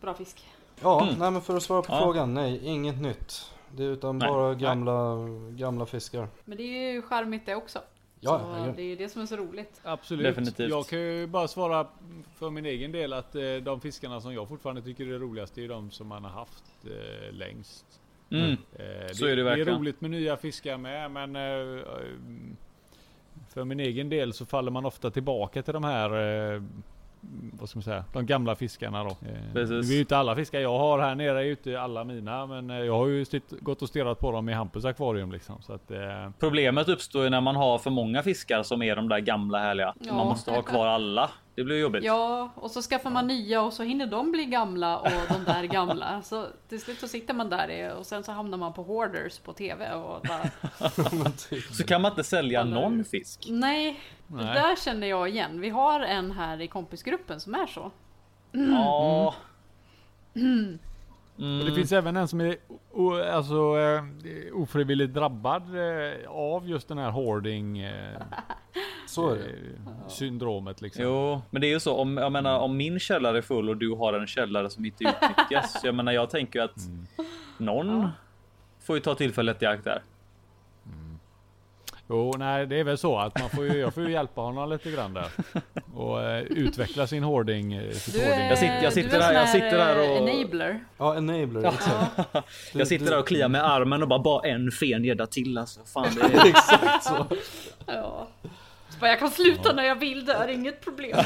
Speaker 4: Bra fisk.
Speaker 1: Ja,
Speaker 3: Mm.
Speaker 1: nej men för att svara på
Speaker 3: Ja.
Speaker 1: frågan, nej, inget nytt. Det är utan
Speaker 3: Nej.
Speaker 1: bara
Speaker 2: Nej.
Speaker 1: gamla, gamla fiskar.
Speaker 4: Men det är ju charmigt det också.
Speaker 1: Ja,
Speaker 4: så det är ju det som är så roligt.
Speaker 2: Absolut.
Speaker 3: Definitivt.
Speaker 2: Jag kan ju bara svara för min egen del att eh, de fiskarna som jag fortfarande tycker är roligast är de som man har haft eh, längst.
Speaker 3: Mm.
Speaker 2: Eh,
Speaker 3: Så är det
Speaker 2: Det är
Speaker 3: verkligen.
Speaker 2: roligt med nya fiskar med men eh, för min egen del så faller man ofta tillbaka till de här eh, vad ska man säga, de gamla fiskarna då.
Speaker 3: Precis.
Speaker 2: Det är ju inte alla fiskar jag har här nere, är ju inte alla mina. Men jag har ju sitt, gått och stirrat på dem i Hampus akvarium liksom. Så att, eh,
Speaker 3: Problemet uppstår ju när man har för många fiskar som är de där gamla härliga.
Speaker 4: Ja.
Speaker 3: Man måste ha kvar alla. Det blir jobbigt.
Speaker 4: Ja, och så skaffar man nya och så hinner de bli gamla och de där gamla. [laughs] Så till slut så sitter man där i- och sen så hamnar man på Hoarders på TV och
Speaker 1: typ. [laughs]
Speaker 3: Så kan man inte sälja
Speaker 4: Alla-
Speaker 3: någon fisk.
Speaker 4: Nej, det
Speaker 2: Nej.
Speaker 4: där känner jag igen. Vi har en här i kompisgruppen som är så.
Speaker 3: Ja.
Speaker 2: Och det finns även en som är o, alltså, eh, ofrivilligt drabbad eh, av just den här hoarding eh, [laughs]
Speaker 1: Så
Speaker 2: eh, syndromet liksom.
Speaker 3: Jo, men det är ju så om jag menar om min källare är full och du har en källare som inte utnyttjas. [laughs] jag menar, jag tänker att någon får ju ta tillfället i akt där.
Speaker 2: Jo, nej det är väl så att man får ju, jag får ju hjälpa honom lite grann där. Och eh, utveckla sin hoarding. eh, sitt
Speaker 4: Du
Speaker 2: hoarding.
Speaker 4: är,
Speaker 3: Jag sitter- jag sitter
Speaker 4: du är
Speaker 3: här-
Speaker 4: sån [laughs]
Speaker 3: jag sitter här och-
Speaker 4: Enabler.
Speaker 1: Ja, enabler. Exakt. Du-
Speaker 3: Jag sitter där och kliar med armen och bara bara en fen gädda till alltså. Fan, det är... [laughs]
Speaker 1: Exakt så.
Speaker 4: Ja. Så bara, jag kan sluta när jag vill, det är inget problem. [laughs]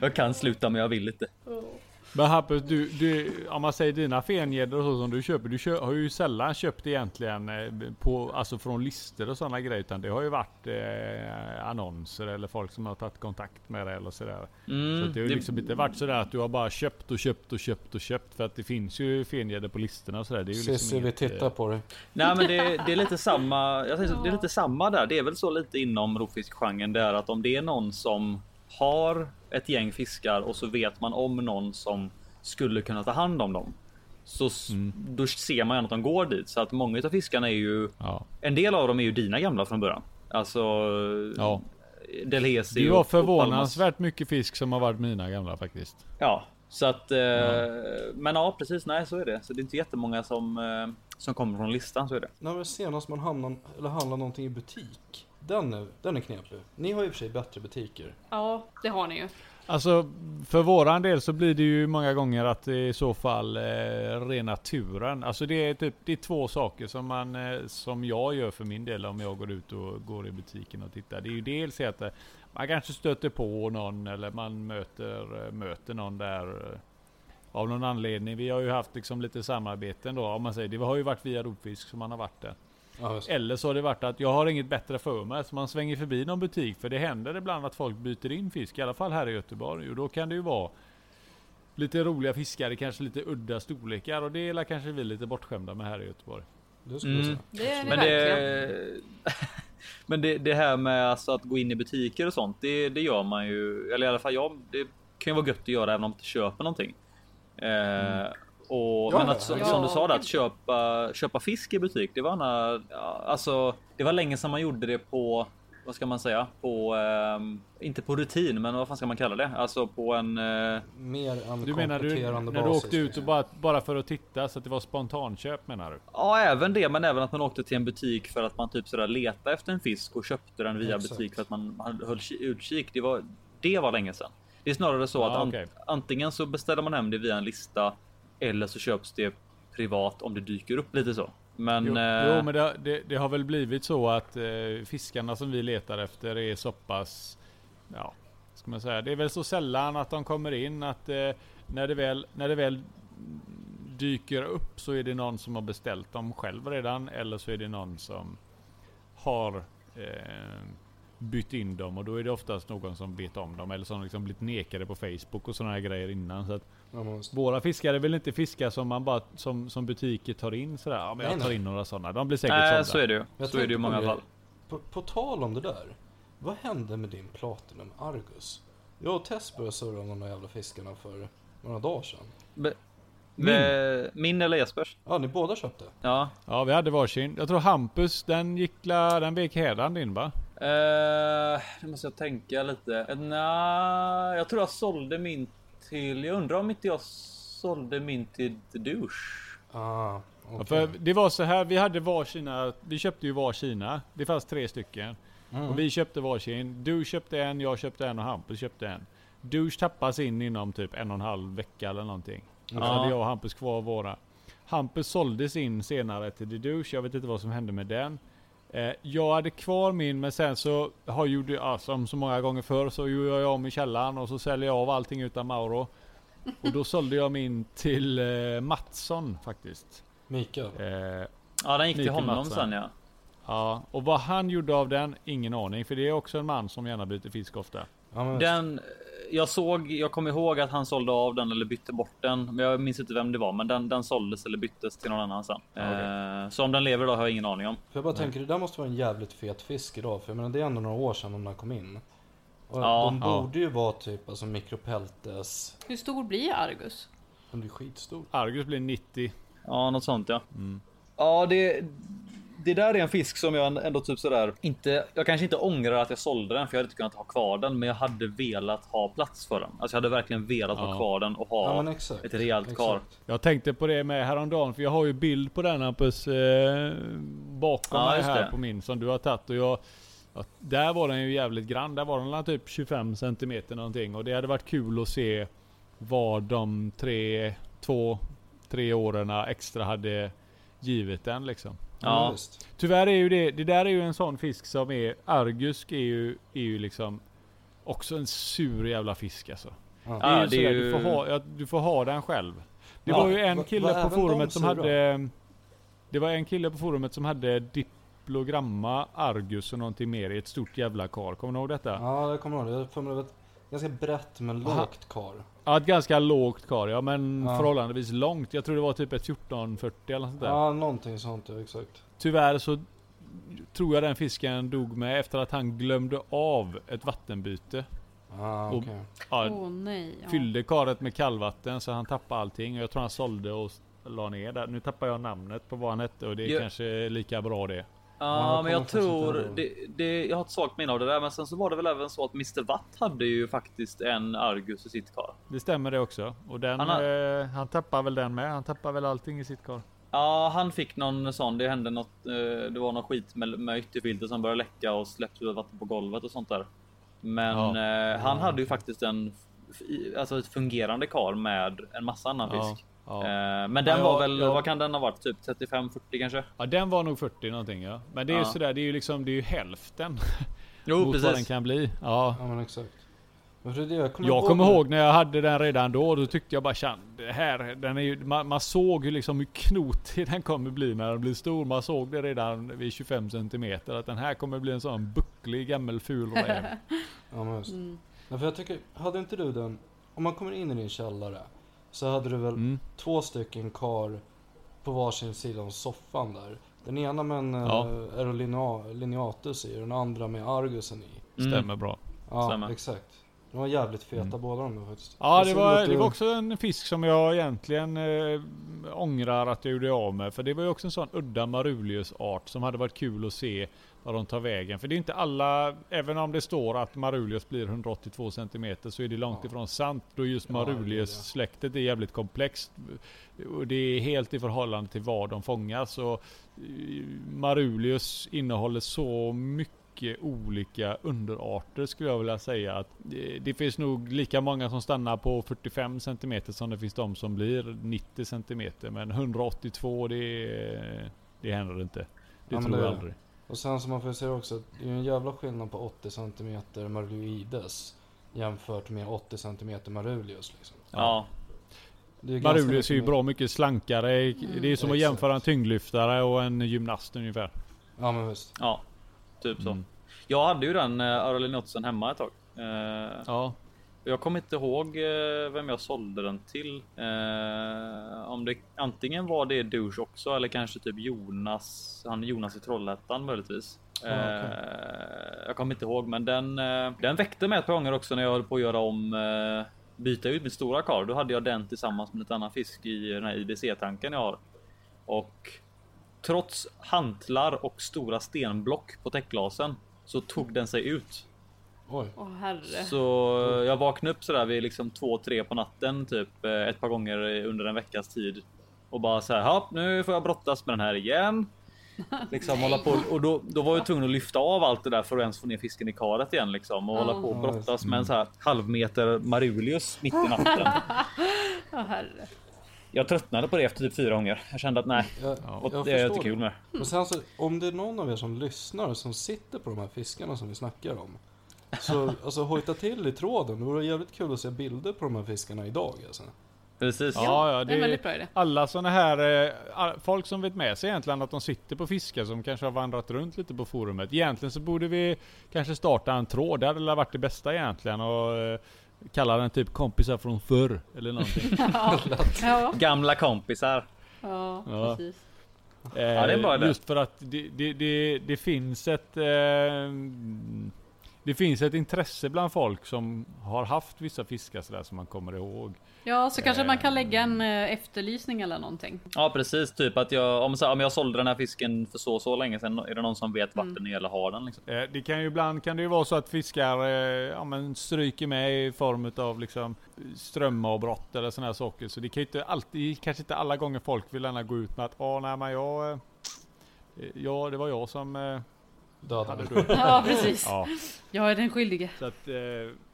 Speaker 3: Jag kan sluta men jag vill inte.
Speaker 2: Men Hampus, du, du, om man säger dina fengäddor och så som du köper, du kö, har ju sällan köpt egentligen eh, på, alltså från listor och sådana grejer. Utan det har ju varit eh, annonser eller folk som har tagit kontakt med dig eller sådär.
Speaker 3: Mm,
Speaker 2: så det har ju
Speaker 3: det-
Speaker 2: liksom inte varit sådär att du har bara köpt och köpt och köpt och köpt. För att det finns ju fengäddor på listorna och sådär. Det är ju liksom
Speaker 1: Cissi, vi
Speaker 2: inget, eh,
Speaker 1: tittar på dig.
Speaker 3: Nej men det, det är lite samma. Jag tänkte, så, det är lite samma där. Det är väl så lite inom rovfiskgenren. Det är att om det är någon som har ett gäng fiskar och så vet man om någon som skulle kunna ta hand om dem. Så s- då ser man ju att de går dit. Så att många av fiskarna är ju
Speaker 2: Ja.
Speaker 3: en del av dem är ju dina gamla från början. Alltså
Speaker 2: Ja.
Speaker 3: Delhesi.
Speaker 2: Det var
Speaker 3: och- och Palmas.
Speaker 2: förvånansvärt mycket fisk som har varit mina gamla faktiskt.
Speaker 3: Ja, så att. Eh, Men ja, precis. Nej, så är det. Så det är inte jättemånga som eh, som kommer från listan. Så är det.
Speaker 1: När var det senast man hamnade, eller handlade någonting i butik? Den är, den är knepig. Ni har ju i och för sig bättre butiker.
Speaker 4: Ja, det har ni ju.
Speaker 2: Alltså för våran del så blir det ju många gånger att det är i så fall eh, rena turen. Alltså det är typ det är två saker som man eh, som jag gör för min del om jag går ut och går i butiken och tittar. Det är ju dels att eh, man kanske stöter på någon eller man möter, eh, möter någon där eh, av någon anledning. Vi har ju haft liksom lite samarbeten då om man säger. Det har ju varit via Rovfisk som man har varit där.
Speaker 1: Ja.
Speaker 2: Eller så har det varit att jag har inget bättre för mig så man svänger förbi någon butik. För det händer ibland att folk byter in fisk. I alla fall här i Göteborg. Och då kan det ju vara lite roliga fiskar i kanske lite udda storlekar. Och det är kanske vi lite bortskämda med här i Göteborg.
Speaker 1: Det skulle
Speaker 3: Mm.
Speaker 1: säga.
Speaker 4: Det är ni
Speaker 3: Men det, [laughs] men det, det här med alltså att gå in i butiker och sånt, det, det gör man ju. Eller i alla fall jag. Det kan ju vara gött att göra även om man inte köper någonting. Eh, och,
Speaker 1: Ja,
Speaker 3: men att, som,
Speaker 4: ja.
Speaker 3: som du sa, att köpa, köpa fisk i butik. Det var när, ja, alltså, det var länge sedan man gjorde det på vad ska man säga? På, ehm, inte på rutin, men vad fan ska man kalla det? Alltså på en... eh,
Speaker 1: Mer än
Speaker 2: Du menar du, när du
Speaker 1: basis,
Speaker 2: åkte ut och
Speaker 1: liksom.
Speaker 2: bara, bara för att titta så att det var spontanköp menar du?
Speaker 3: Ja, även det, men även att man åkte till en butik för att man typ sådär letade efter en fisk och köpte den via
Speaker 1: Exakt.
Speaker 3: butik för att man man höll ki- utkik. Det var, det var länge sedan. Det är snarare så
Speaker 2: Ja,
Speaker 3: att an,
Speaker 2: okej.
Speaker 3: antingen så beställer man hem det via en lista eller så köps det privat om det dyker upp lite så. Men,
Speaker 2: Jo,
Speaker 3: eh,
Speaker 2: jo men det, det, det har väl blivit så att eh, fiskarna som vi letar efter är så pass, ja, ska man säga, det är väl så sällan att de kommer in att eh, när, det väl, när det väl dyker upp så är det någon som har beställt dem själv redan eller så är det någon som har eh, bytt in dem och då är det oftast någon som vet om dem eller som liksom blivit nekade på Facebook och sådana här grejer innan. Så att
Speaker 1: Ja,
Speaker 2: våra fiskar är väl inte fiskar som man bara som, som butiker tar in sådär. Ja, men
Speaker 1: Nej,
Speaker 2: jag tar
Speaker 1: nej.
Speaker 2: in några sådana. De blir säkert
Speaker 3: nej,
Speaker 2: sålda.
Speaker 3: så är det ju.
Speaker 1: Jag
Speaker 3: Så är det ju i många fall.
Speaker 1: På, på tal om det där. Vad hände med din Platinum Argus? Jag och Tess började surra om de där jävla fiskarna för några dagar sedan.
Speaker 3: Be, min. min eller Jespers?
Speaker 1: Ja, ni båda köpte?
Speaker 3: Ja.
Speaker 2: Ja, vi hade varsin. Jag tror Hampus, den gick la, den vek hädan din va?
Speaker 3: Uh, nu måste jag tänka lite. Uh, Nej, jag tror jag sålde min till... Jag undrar om inte jag sålde min till The Douche.
Speaker 1: Ah, okej.
Speaker 2: Ja, För det var så här, vi hade varsina, vi köpte ju varsina. Det fanns tre stycken.
Speaker 1: Mm.
Speaker 2: Och vi köpte varsin. Du köpte en, jag köpte en och Hampus köpte en. Douche tappas in inom typ en och en halv vecka eller någonting. Så
Speaker 3: Ja.
Speaker 2: hade jag och Hampus kvar våra. Hampus såldes in senare till The Douche. Jag vet inte vad som hände med den. Eh, jag hade kvar min men sen så har gjorde ja, som så många gånger förr så gjorde jag om i källaren och så säljer jag av allting utan Mauro. Och då sålde jag min till eh, Mattsson faktiskt.
Speaker 1: Mikael.
Speaker 2: Eh,
Speaker 3: Ja, den gick till
Speaker 2: Mikael
Speaker 3: honom
Speaker 2: Mattsson.
Speaker 3: sen ja.
Speaker 2: ja, och vad han gjorde av den, ingen aning. För det är också en man som gärna byter fisk ofta.
Speaker 1: Ja, men,
Speaker 3: Den, jag såg, jag kommer ihåg att han sålde av den eller bytte bort den. Men jag minns inte vem det var, men den, den såldes eller byttes till någon annan sen. Eh, så om den lever idag har jag ingen aning om.
Speaker 1: För jag bara tänker, det där måste vara en jävligt fet fisk idag. För jag menar, det är ändå några år sedan de där kom in. Och
Speaker 3: Ja,
Speaker 1: de
Speaker 2: ja.
Speaker 1: borde ju vara typ alltså mikropeltes.
Speaker 4: Hur stor blir Argus?
Speaker 1: Den blir skitstor.
Speaker 2: Argus blir 90.
Speaker 3: Ja, något sånt ja.
Speaker 2: Mm.
Speaker 3: Ja, det, det där är en fisk som jag ändå typ sådär inte. Jag kanske inte ångrar att jag sålde den för jag hade inte kunnat ha kvar den, men jag hade velat ha plats för den. Alltså jag hade verkligen velat ha
Speaker 2: Ja.
Speaker 3: kvar den och ha
Speaker 1: Ja exakt.
Speaker 3: ett rejält kar.
Speaker 2: Jag tänkte på det med häromdagen, för jag har ju bild på den Hampus eh, bakom
Speaker 3: Ja,
Speaker 2: mig här
Speaker 3: det.
Speaker 2: på min som du har tagit. Och jag, ja, där var den ju jävligt grann. Där var den typ 25 cm någonting. Och det hade varit kul att se vad de tre, två, tre åren extra hade givit den liksom.
Speaker 1: Ja.
Speaker 2: Tyvärr är ju det, det där är ju en sån fisk som är, Argusk är ju, är ju liksom också en sur jävla fisk alltså.
Speaker 1: Ja.
Speaker 2: Det är
Speaker 3: Ja, det är ju-
Speaker 2: du, får ha, du får ha den själv. Det
Speaker 1: Ja,
Speaker 2: var ju en
Speaker 1: va-
Speaker 2: kille
Speaker 1: var
Speaker 2: på
Speaker 1: även
Speaker 2: forumet som hade... Det var en kille på forumet som hade diplogramma, Argus och någonting mer i ett stort jävla kar. Kommer du ihåg detta? Ja.
Speaker 1: Ja, jag kommer ihåg det. Jag ganska brett men
Speaker 2: Aha.
Speaker 1: lågt kar.
Speaker 2: ett ganska lågt kar ja, men
Speaker 1: Ja.
Speaker 2: förhållandevis långt. Jag tror det var typ ett 1440 eller något sånt där.
Speaker 1: Ja, någonting sånt ja, exakt.
Speaker 2: Tyvärr så tror jag den fisken dog med efter att han glömde av ett vattenbyte.
Speaker 1: Ah,
Speaker 2: Och-
Speaker 1: okej.
Speaker 2: Ja,
Speaker 4: Åh nej. Ja.
Speaker 2: fyllde karet med kallvatten så han tappade allting. Och jag tror han sålde och la ner där. Nu tappar jag namnet på vad han hette och det är
Speaker 3: Ja.
Speaker 2: kanske lika bra det.
Speaker 1: Ja,
Speaker 3: men jag tror det, det, jag har ett svagt minne av det där, men sen så var det väl även så att Mr Watt hade ju faktiskt en Argus i sitt kar.
Speaker 2: Det stämmer det också. Och den,
Speaker 3: Han har-
Speaker 2: eh, han tappar väl den med. Han tappar väl allting i sitt kar.
Speaker 3: Ja, han fick någon sån. Det hände något. Eh, det var någon skit med, med ytterfilter som började läcka och släppte ut vatten på golvet och sånt där. Men
Speaker 2: Ja.
Speaker 3: eh, han hade ju faktiskt en, alltså ett fungerande kar med en massa annan
Speaker 2: Ja,
Speaker 3: fisk.
Speaker 2: Ja.
Speaker 3: Eh, men den
Speaker 2: Ja,
Speaker 3: var väl,
Speaker 2: jag-
Speaker 3: vad kan den ha varit? Typ 35-40 kanske?
Speaker 2: ja, den var nog 40 någonting ja. Men det är ju
Speaker 3: Ja.
Speaker 2: sådär, det är ju liksom, det är ju hälften
Speaker 3: Jo,
Speaker 2: mot vad den
Speaker 3: precis.
Speaker 2: kan bli. Ja.
Speaker 1: Ja men exakt. Jag kommer
Speaker 2: Jag kommer ihåg när jag hade den redan då, då tyckte jag bara "Tjan, det här, den är ju, man, man såg ju liksom hur knotig den kommer bli när den blir stor. Man såg det redan vid 25 cm att den här kommer bli en sån bucklig gammal ful [laughs] räv.
Speaker 1: Ja men just.
Speaker 4: Mm.
Speaker 1: Ja, för jag tycker, hade inte du den, om man kommer in i din källare. Så hade du väl
Speaker 2: Mm.
Speaker 1: två stycken kar på varsin sida om soffan där. Den ena med en
Speaker 2: Ja.
Speaker 1: ja. Aerolineatus i och den andra med Argusen i.
Speaker 3: Mm.
Speaker 2: Stämmer bra.
Speaker 1: Ja
Speaker 3: Stämmer.
Speaker 1: exakt. De var jävligt feta
Speaker 2: Mm.
Speaker 1: båda de faktiskt.
Speaker 2: Ja, det var, det
Speaker 1: du-
Speaker 2: var också en fisk som jag egentligen eh, ångrar att jag gjorde av med. För det var ju också en sån udda Marulius-art som hade varit kul att se var de tar vägen. För det är inte alla, även om det står att Marulius blir 182 cm så är det långt
Speaker 1: Ja.
Speaker 2: ifrån sant. Då just. Marulius-släktet är jävligt komplext. Och det är helt i förhållande till var de fångas. Så eh, Marulius innehåller så mycket olika underarter skulle jag vilja säga. Att det, det finns nog lika många som stannar på 45 cm som det finns de som blir 90 cm. Men 182 det, det händer inte. Det
Speaker 1: Ja,
Speaker 2: tror jag
Speaker 1: det-
Speaker 2: aldrig.
Speaker 1: Och sen som man får se också, det är ju en jävla skillnad på 80 cm Marulides jämfört med 80 cm Marulius liksom.
Speaker 3: Ja,
Speaker 2: Marulius är ju bra mycket slankare. Det är som att jämföra en tyngdlyftare och en gymnast ungefär.
Speaker 1: Ja men visst.
Speaker 3: ja, typ så.
Speaker 2: Mm.
Speaker 3: Jag hade ju den uh, Arolinotzen hemma ett tag. Eh,
Speaker 2: Ja.
Speaker 3: Jag kommer inte ihåg eh, vem jag sålde den till. Eh, om det antingen var det Douche också eller kanske typ Jonas. Han Jonas i Trollhättan möjligtvis.
Speaker 1: Ja,
Speaker 3: Eh,
Speaker 1: okej.
Speaker 3: Jag kommer inte ihåg, men den, eh, den väckte mig ett par gånger också när jag höll på att göra om eh, byta ut mitt stora kar. Då hade jag den tillsammans med lite annan fisk i den här IBC tanken jag har. Och trots hantlar och stora stenblock på täckglasen så tog den sig ut.
Speaker 1: Oj.
Speaker 4: Åh herre.
Speaker 3: Så jag vaknade upp sådär vid liksom 2-3 på natten typ eh, ett par gånger under en veckas tid. Och bara så här, "Ja, nu får jag brottas med den här igen. [laughs] Liksom hålla på och då, då var jag tvungen att lyfta av allt det där för att ens få ner fisken i karet igen liksom och hålla på och brottas med en så här halvmeter Marulius mitt i natten. [laughs]
Speaker 4: Åh herre.
Speaker 3: Jag tröttnade på det efter typ fyra gånger. Jag kände att nej,
Speaker 1: Jag,
Speaker 3: och
Speaker 1: jag
Speaker 3: det är inte kul med.
Speaker 1: Men sen så, om det är någon av er som lyssnar som sitter på de här fiskarna som vi snackar om. Så alltså hojta till i tråden. Det vore jävligt kul att se bilder på de här fiskarna idag alltså.
Speaker 3: Precis.
Speaker 2: Ja, ja,
Speaker 4: det är väldigt bra idé.
Speaker 2: Alla sådana här eh, folk som vet med sig egentligen att de sitter på fiskar som kanske har vandrat runt lite på forumet. Egentligen så borde vi kanske starta en tråd. Det hade varit det bästa egentligen. Och eh, kalla den typ kompisar från förr eller någonting. [laughs]
Speaker 4: Ja, [laughs] ja,
Speaker 3: Gamla kompisar.
Speaker 4: ja,
Speaker 2: Ja.
Speaker 4: precis.
Speaker 2: Eh,
Speaker 3: det är en bra idé.
Speaker 2: Just för att det, det, det, det finns ett... Eh, det finns ett intresse bland folk som har haft vissa fiskar sådär som man kommer ihåg.
Speaker 4: Ja, så kanske man kan lägga en eh, efterlysning eller någonting.
Speaker 3: Ja precis, typ att jag om, så, om jag sålde den här fisken för så så länge sedan. Är det någon som vet vart
Speaker 4: Mm.
Speaker 3: den är eller har den liksom?
Speaker 2: Eh, Det kan ju ibland kan det ju vara så att fiskar eh, ja, men stryker med i form av liksom strömavbrott eller sådana här saker. Så det kan ju inte alltid, kanske inte alla gånger folk vill gärna gå ut med att åh nej men jag, eh, ja det var jag som eh,
Speaker 1: Döda mig. [laughs]
Speaker 4: Ja, precis.
Speaker 2: Ja,
Speaker 4: Jag är den skyldige.
Speaker 2: så att, eh,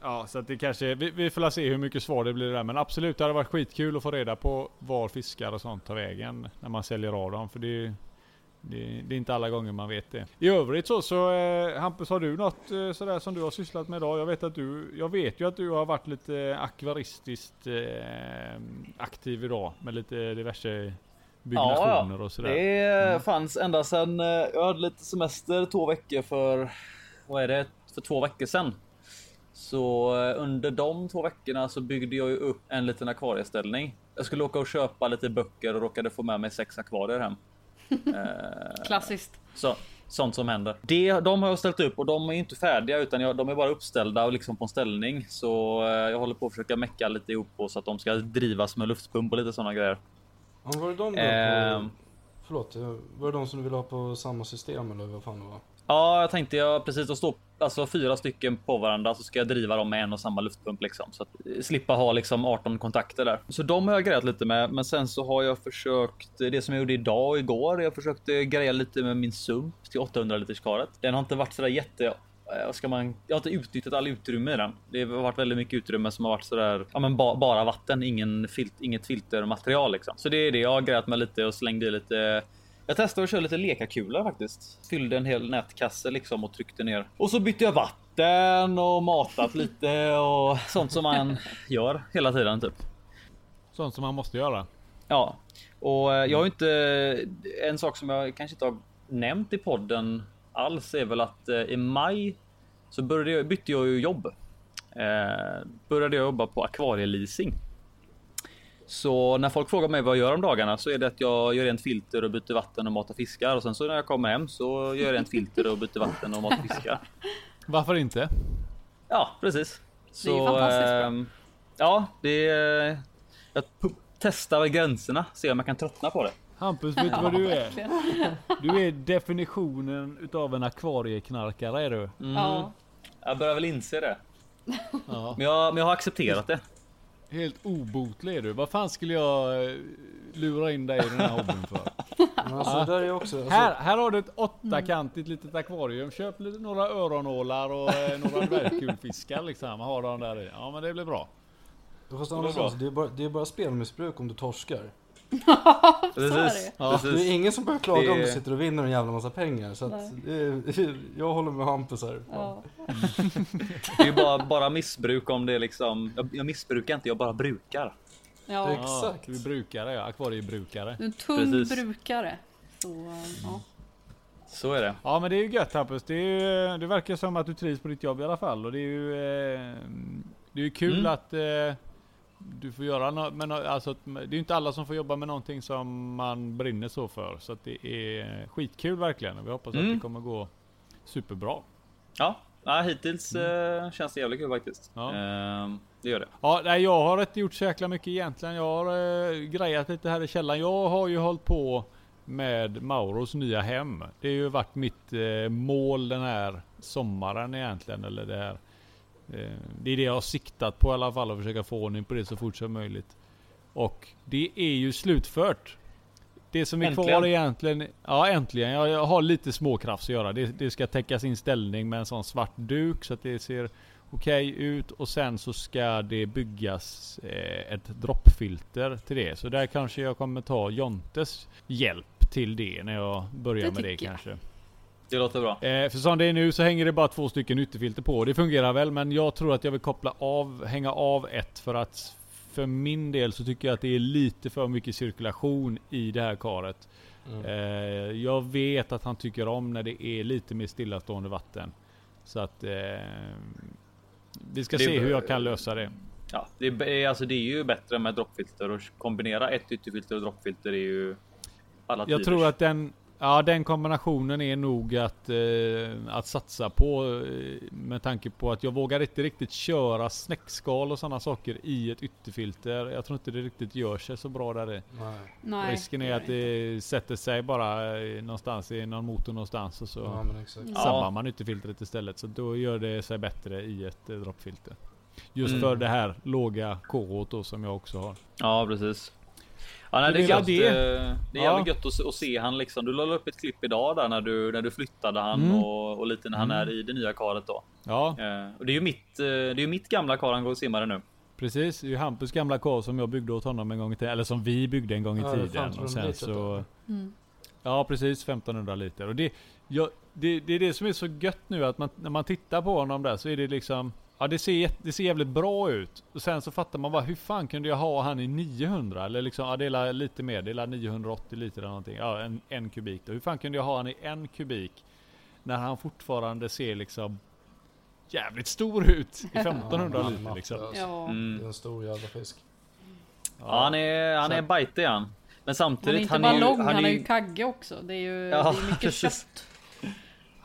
Speaker 2: ja, så att det kanske, vi, vi får se hur mycket svar det blir där. Men absolut, det hade varit skitkul att få reda på var fiskar och sånt tar vägen när man säljer av dem. För det, det, det är inte alla gånger man vet det. I övrigt så, så eh, Hampus, har du något eh, sådär som du har sysslat med idag? Jag vet att du, jag vet ju att du har varit lite akvaristiskt eh, aktiv idag med lite diverse byggnationer och sådär.
Speaker 3: Det fanns ända sedan eh, jag hade lite semester två veckor för vad är det? För två veckor sedan. Så eh, under de två veckorna så byggde jag ju upp en liten akvarieställning. Jag skulle åka och köpa lite böcker och råkade få med mig sex akvarier hem. [laughs] Eh,
Speaker 4: Klassiskt.
Speaker 3: Så, sånt som händer. Det, de har jag ställt upp och de är inte färdiga utan jag, de är bara uppställda och liksom på en ställning. Så eh, jag håller på att försöka mecka lite ihop på så att de ska drivas med luftpump och lite sådana grejer.
Speaker 1: Ja, var det de där
Speaker 3: Ehm.
Speaker 1: på... Förlåt, eh, var det de som du ville ha på samma system eller vad fan det var?
Speaker 3: Ja, jag tänkte jag precis att stå alltså fyra stycken på varandra så ska jag driva dem med en och samma luftpump liksom så att eh, slippa ha liksom 18 kontakter där. Så de har jag grejat lite med, men sen så har jag försökt det som jag gjorde idag och igår. Jag försökte greja lite med min sump till 800 liters karet. Den har inte varit sådär jätte eh, vad ska man, jag har inte utnyttjat all utrymme i den. Det har varit väldigt mycket utrymme som har varit sådär, ja men ba, bara vatten, ingen filt, inget filtermaterial liksom. Så det är det jag har grejat med lite och slängde i lite jag testade att köra lite lekakulor faktiskt. Fyllde en hel nätkasse liksom och tryckte ner. Och så bytte jag vatten och matat [laughs] lite och sånt som man gör hela tiden typ.
Speaker 2: Sånt som man måste göra.
Speaker 3: Ja, och eh, jag har inte en sak som jag kanske inte har nämnt i podden alls är väl att eh, i maj så började jag, bytte jag ju jobb. Eh, började jag jobba på akvarieleasing. Så när folk frågar mig vad jag gör om dagarna så är det att jag gör rent filter och byter vatten och matar fiskar och sen så när jag kommer hem så gör jag rent filter och byter vatten och matar fiskar.
Speaker 2: Varför inte?
Speaker 3: Ja, precis.
Speaker 4: Det är ju fantastiskt bra.
Speaker 3: ehm, Ja, det är... Jag testar gränserna, ser om jag kan tröttna på det.
Speaker 2: Hampus, vet du vad du är?
Speaker 4: verkligen.
Speaker 2: Du är definitionen utav en akvarieknarkare är du.
Speaker 3: Mm.
Speaker 4: Ja.
Speaker 3: Jag börjar väl inse det.
Speaker 2: Ja.
Speaker 3: Men jag, men jag har accepterat det.
Speaker 2: Helt obotlig är du. Vad fan skulle jag eh, lura in dig i den här hobbyn för?
Speaker 1: Alltså där är också... Alltså,
Speaker 2: Här, här har du ett åttakantigt litet akvarium. Köp lite, några öronålar och eh, några [laughs] dvärgkulfiskar liksom. Ha dem där i. Ja men det blir bra.
Speaker 1: fast alltså, det, är bara, det är bara spelmissbruk om du torskar. [laughs]
Speaker 3: Precis.
Speaker 2: Ja.
Speaker 1: Det är
Speaker 3: Precis.
Speaker 1: ingen som börjar klaga om
Speaker 3: Det-
Speaker 1: du sitter och vinner en jävla massa pengar. Så är, [laughs] jag håller med Hampus här.
Speaker 4: Ja. [laughs]
Speaker 3: Det är ju bara, bara missbruk om det är liksom. Jag, jag missbrukar inte, jag bara brukar.
Speaker 4: Ja.
Speaker 1: Exakt.
Speaker 2: Vi brukare ja. Akvariebrukare.
Speaker 4: Du är en tung
Speaker 3: Precis.
Speaker 4: brukare. Så, eh, ja.
Speaker 3: Så är det.
Speaker 2: Ja men det är ju gött Hampus. Det, är ju, det verkar som att du trivs på ditt jobb i alla fall. Och det är ju, eh, det är ju kul
Speaker 3: Mm.
Speaker 2: att eh, du får göra något. Men alltså, att- det är ju inte alla som får jobba med någonting som man brinner så för. Så att det är skitkul verkligen. Och vi hoppas att
Speaker 3: Mm.
Speaker 2: det kommer gå superbra.
Speaker 3: Ja, ja hittills eh, känns det jävligt kul faktiskt.
Speaker 2: Ja.
Speaker 3: Ehm, det gör det.
Speaker 2: Ja, nej, jag har inte gjort så jäkla mycket egentligen. Jag har eh, grejat lite här i källaren. Jag har ju hållit på med Mauros nya hem. Det har ju varit mitt eh, mål den här sommaren egentligen. Eller det här. Eh, det är det jag har siktat på i alla fall. Att försöka få ordning på det så fort som möjligt. Och det är ju slutfört. Det som är
Speaker 3: Äntligen.
Speaker 2: kvar egentligen. Ja äntligen. Jag, jag har lite småkrafts att göra. Det, det ska täckas in ställning med en sån svart duk så att det ser okej ut och sen så ska det byggas eh, ett droppfilter till det. Så där kanske jag kommer ta Jontes hjälp till det när jag börjar
Speaker 4: Det
Speaker 2: med det
Speaker 4: tycker jag.
Speaker 3: Det låter bra.
Speaker 2: Eh, för som det är nu så hänger det bara två stycken ytterfilter på. Det fungerar väl men jag tror att jag vill koppla av, hänga av ett för att för min del så tycker jag att det är lite för mycket cirkulation i det här karet.
Speaker 1: Mm.
Speaker 2: Eh, jag vet att han tycker om när det är lite mer stillastående vatten. Så att eh, vi ska
Speaker 3: Det-
Speaker 2: se hur jag kan lösa det.
Speaker 3: Ja, det är, alltså, det är ju bättre med droppfilter och kombinera ett ytterfilter och droppfilter är ju alla
Speaker 2: Jag
Speaker 3: tiders.
Speaker 2: tror att den, ja, den kombinationen är nog att, eh, att satsa på. Eh, med tanke på att jag vågar inte riktigt köra snäckskal och sådana saker i ett ytterfilter. Jag tror inte det riktigt gör sig så bra där i.
Speaker 1: Nej.
Speaker 4: Nej,
Speaker 2: Risken är att
Speaker 4: inte.
Speaker 2: det sätter sig bara eh, någonstans i någon motor någonstans och så
Speaker 1: Ja men exakt.
Speaker 2: Sabbar
Speaker 3: Ja.
Speaker 2: man ytterfiltret istället. Så då gör det sig bättre i ett eh, droppfilter. Just
Speaker 3: Mm.
Speaker 2: för det här låga KH då som jag också har.
Speaker 3: Ja, precis. Ja, nej, det är gött.
Speaker 2: det.
Speaker 3: eh, Det är
Speaker 2: Ja.
Speaker 3: jävligt gött att, se- att se han liksom. Du la upp ett klipp idag där när du när du flyttade han
Speaker 2: Mm.
Speaker 3: och, och lite när han
Speaker 2: Mm.
Speaker 3: är i det nya karet då.
Speaker 2: Ja,
Speaker 3: Eh, och det är ju mitt. eh, Det är ju mitt gamla kar han går och simmar nu.
Speaker 2: precis. Det är ju Hampus gamla karl som jag byggde åt honom en gång i tiden. Eller som vi byggde en gång i
Speaker 1: Ja,
Speaker 2: tiden.
Speaker 1: 1500
Speaker 2: Och sen
Speaker 1: liter
Speaker 2: så...
Speaker 4: Mm.
Speaker 2: Ja precis, 1500 liter. Och det, ja, det, det är det som är så gött nu att man, när man tittar på honom där så är det liksom Ja det ser, det ser jävligt bra ut. Och sen så fattar man bara hur fan kunde jag ha han i 900? Eller liksom, ja det är lite mer, det är la 980 liter eller någonting. Ja en, en kubik då. Hur fan kunde jag ha han i en kubik? När han fortfarande ser liksom jävligt stor ut i 1500
Speaker 1: Ja,
Speaker 2: liter liksom.
Speaker 4: Ja.
Speaker 1: Det är
Speaker 3: Mm.
Speaker 1: en stor jävla fisk.
Speaker 3: Ja, han är han är bitig han. Men
Speaker 4: Han är
Speaker 3: samtidigt
Speaker 4: inte
Speaker 3: han
Speaker 4: bara
Speaker 3: är ju,
Speaker 4: lång,
Speaker 3: han
Speaker 4: han
Speaker 3: är
Speaker 4: är
Speaker 3: ju
Speaker 4: ju kagge också. Det är ju
Speaker 3: Ja,
Speaker 4: det är mycket kött.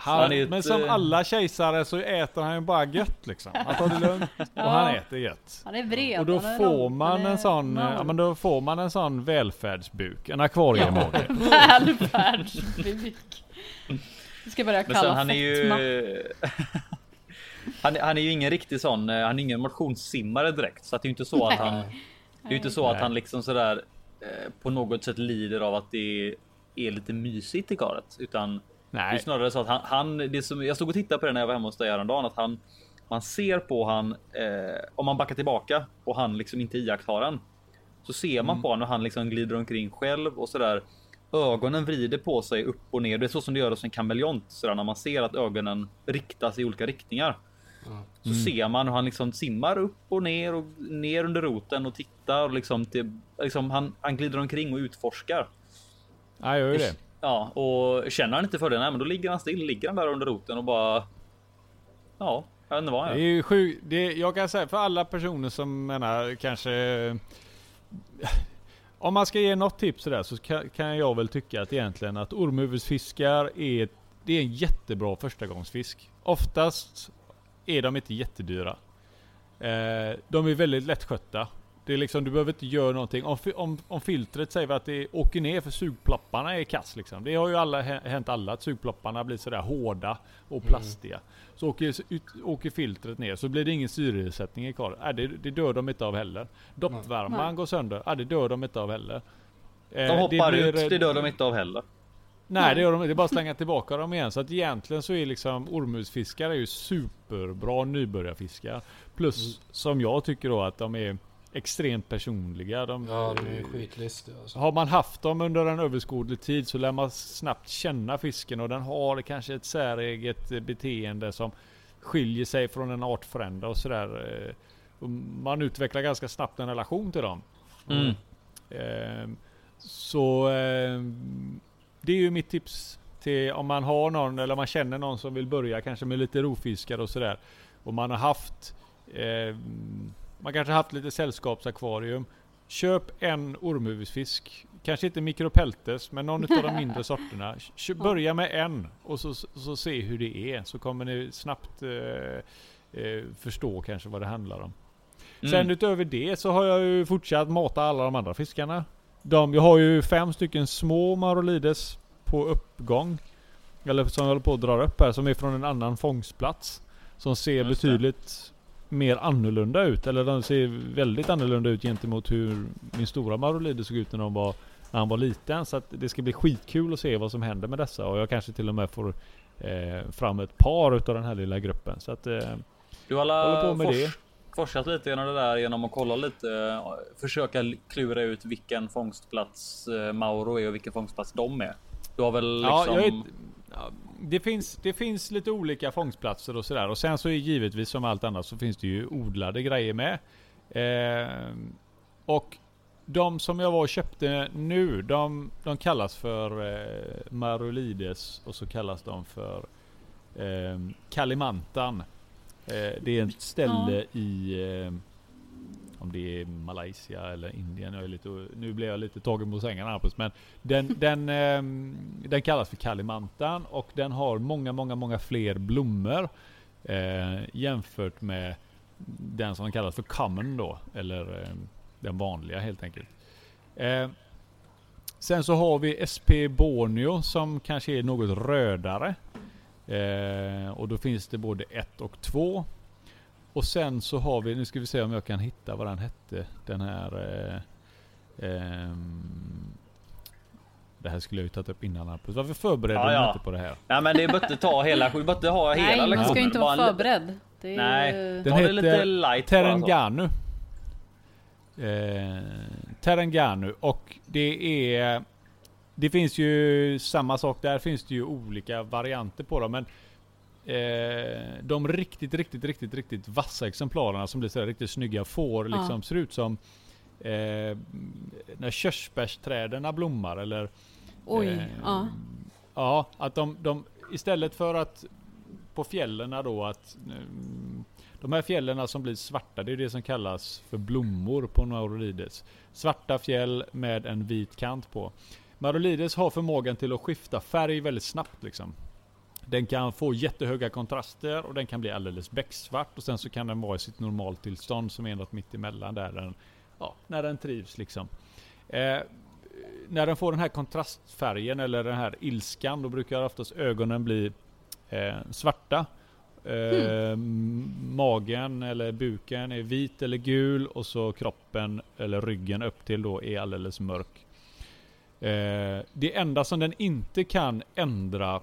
Speaker 2: Han,
Speaker 3: ett,
Speaker 2: men som
Speaker 3: eh,
Speaker 2: alla kejsare så äter han ju bara gött liksom. Han tar det lugnt [laughs] och
Speaker 4: Ja.
Speaker 2: han äter gött.
Speaker 4: Han är vred.
Speaker 2: Och då får
Speaker 4: lång,
Speaker 2: man en sån,
Speaker 4: mör.
Speaker 2: ja men då får man en sån välfärdsbuk, en akvariemage.
Speaker 4: Välfärdsbuk. Vi ska börja kalla
Speaker 3: han är ju [laughs] han, han är ju ingen riktig sån. eh, Han är ingen motionssimmare direkt så att det är ju inte så att han
Speaker 1: Nej.
Speaker 3: Det är ju inte så att
Speaker 2: Nej.
Speaker 3: han liksom sådär eh, på något sätt lider av att det är lite mysigt i karet utan det är
Speaker 2: Nej,
Speaker 3: snarare så att han, han det som jag stod och tittade på det när jag var hemma hos dig häromdagen att han man ser på han eh, om man backar tillbaka och han liksom inte iakttar den så ser man på honom och han liksom glider omkring själv och sådär. Ögonen vrider på sig upp och ner. Det är så som det gör hos en kameleont när man ser att ögonen riktas i olika riktningar.
Speaker 1: Ja.
Speaker 3: Så ser man hur han liksom simmar upp och ner och ner under roten och tittar och liksom till, liksom han, han glider omkring och utforskar.
Speaker 2: jag gör det.
Speaker 3: Ja, och känner han inte för det, nej, men då ligger han still, ligger han där under roten och bara. Ja, jag vet inte vad han
Speaker 2: Det är
Speaker 3: gör.
Speaker 2: ju sjukt. Det, jag kan säga för alla personer som menar kanske... [laughs] Om man ska ge något tips sådär så kan, kan jag väl tycka att egentligen att ormhuvudsfiskar är, det är en jättebra förstagångsfisk. Oftast är de inte jättedyra. Eh, de är väldigt lättskötta. Det är liksom, du behöver inte göra någonting. Om, om, om filtret säger att det åker ner för sugplopparna är kass liksom. Det har ju alla, hä- hänt alla att sugplopparna blir sådär hårda och plastiga. Så åker, ut, åker filtret ner så blir det ingen syresättning i karet. Äh, det, det dör de inte av heller. Doppvärmaren
Speaker 4: Nej.
Speaker 2: går sönder. Äh, det dör de inte av heller. Eh,
Speaker 3: De hoppar
Speaker 2: det
Speaker 3: ut,
Speaker 2: blir-
Speaker 3: det dör de inte av heller.
Speaker 2: Nej det gör de inte. Det är bara att slänga tillbaka dem igen. Så att egentligen så är liksom ormhusfiskar är ju superbra nybörjarfiskar. Plus som jag tycker då att de är extremt personliga. De,
Speaker 1: Ja, de är skitlistiga alltså.
Speaker 2: har man haft dem under en överskådlig tid så lär man snabbt känna fisken och den har kanske ett säreget beteende som skiljer sig från en artfrända och sådär. eh, Man utvecklar ganska snabbt en relation till dem.
Speaker 3: Mm.
Speaker 2: Ehm, Så ehm, det är ju mitt tips till om man har någon eller man känner någon som vill börja kanske med lite rovfiskar och sådär. Och man har haft ehm, Man kanske haft lite sällskapsakvarium. Köp en ormhuvudsfisk. Kanske inte mikropeltes men någon av de mindre [laughs] sorterna. Börja med en och så, så se hur det är. Så kommer ni snabbt eh, eh, förstå kanske vad det handlar om.
Speaker 3: Mm.
Speaker 2: Sen utöver det så har jag ju fortsatt mata alla de andra fiskarna. De, jag har ju fem stycken små Marolides på uppgång. Eller som jag håller på att dra upp här, som är från en annan fångstplats. Som ser
Speaker 3: Just
Speaker 2: betydligt mer annorlunda ut. Eller de ser väldigt annorlunda ut gentemot hur min stora Marolide såg ut när, de var, när han var liten. Så att det ska bli skitkul att se vad som händer med dessa. Och jag kanske till och med får eh, fram ett par utav den här lilla gruppen. Så att eh,
Speaker 3: Du har
Speaker 2: Håller på med det.
Speaker 3: forskat lite genom det där genom att kolla lite, försöka klura ut vilken fångstplats eh, Mauro är och vilken fångstplats de är. Du har väl
Speaker 2: Ja,
Speaker 3: liksom...
Speaker 2: är, ja, det, finns, det finns lite olika fångstplatser och sådär. Och sen så är givetvis som allt annat så finns det ju odlade grejer med. Eh, och de som jag var och köpte nu, de, de kallas för eh, Marulides och så kallas de för eh, Kalimantan. Eh, det är ett ställe i eh, om det är Malaysia eller Indien. Jag är lite, nu blir jag lite tagen på sängen Hampus. Men den, [laughs] den, ehm, den kallas för Kalimantan och den har många, många, många fler blommor. Eh, jämfört med den som kallas för common då. Eller eh, den vanliga helt enkelt. Eh, sen så har vi SP Borneo som kanske är något rödare. Eh, och då finns det både ett och två. Och sen så har vi, nu ska vi se om jag kan hitta vad den hette. Den här... Eh, ehm, det här skulle jag ju tagit upp innan Hampus. Varför förbereder
Speaker 3: Ja,
Speaker 2: du
Speaker 3: ja.
Speaker 2: inte på det här?
Speaker 3: Ja men det är bara ta hela, vi bara inte ha hela
Speaker 4: Nej, man
Speaker 3: lektionen.
Speaker 4: ska ju inte vara förberedd. Det är,
Speaker 3: Nej.
Speaker 2: Den
Speaker 3: Ta det lite
Speaker 2: heter
Speaker 3: light alltså.
Speaker 2: Terenganu. Eh, Terenganu och det är... Det finns ju samma sak där finns det ju olika varianter på dem men eh, de riktigt, riktigt, riktigt, riktigt vassa exemplarerna som blir så riktigt snygga får
Speaker 4: Ja.
Speaker 2: liksom ser ut som eh, när körsbärsträden blommar eller
Speaker 4: Oj,
Speaker 2: Eh,
Speaker 4: ja.
Speaker 2: Ja, att de, de istället för att på fjällen då att mm, de här fjällen som blir svarta, det är det som kallas för blommor på Maurolides. Svarta fjäll med en vit kant på. Maurolides har förmågan till att skifta färg väldigt snabbt liksom. Den kan få jättehöga kontraster och den kan bli alldeles becksvart och sen så kan den vara i sitt normaltillstånd som är något mitt emellan där den, ja, när den trivs liksom. Eh, när den får den här kontrastfärgen eller den här ilskan då brukar oftast ögonen bli eh, svarta. Eh, Magen eller buken är vit eller gul och så kroppen eller ryggen upp till då är alldeles mörk. Eh, det enda som den inte kan ändra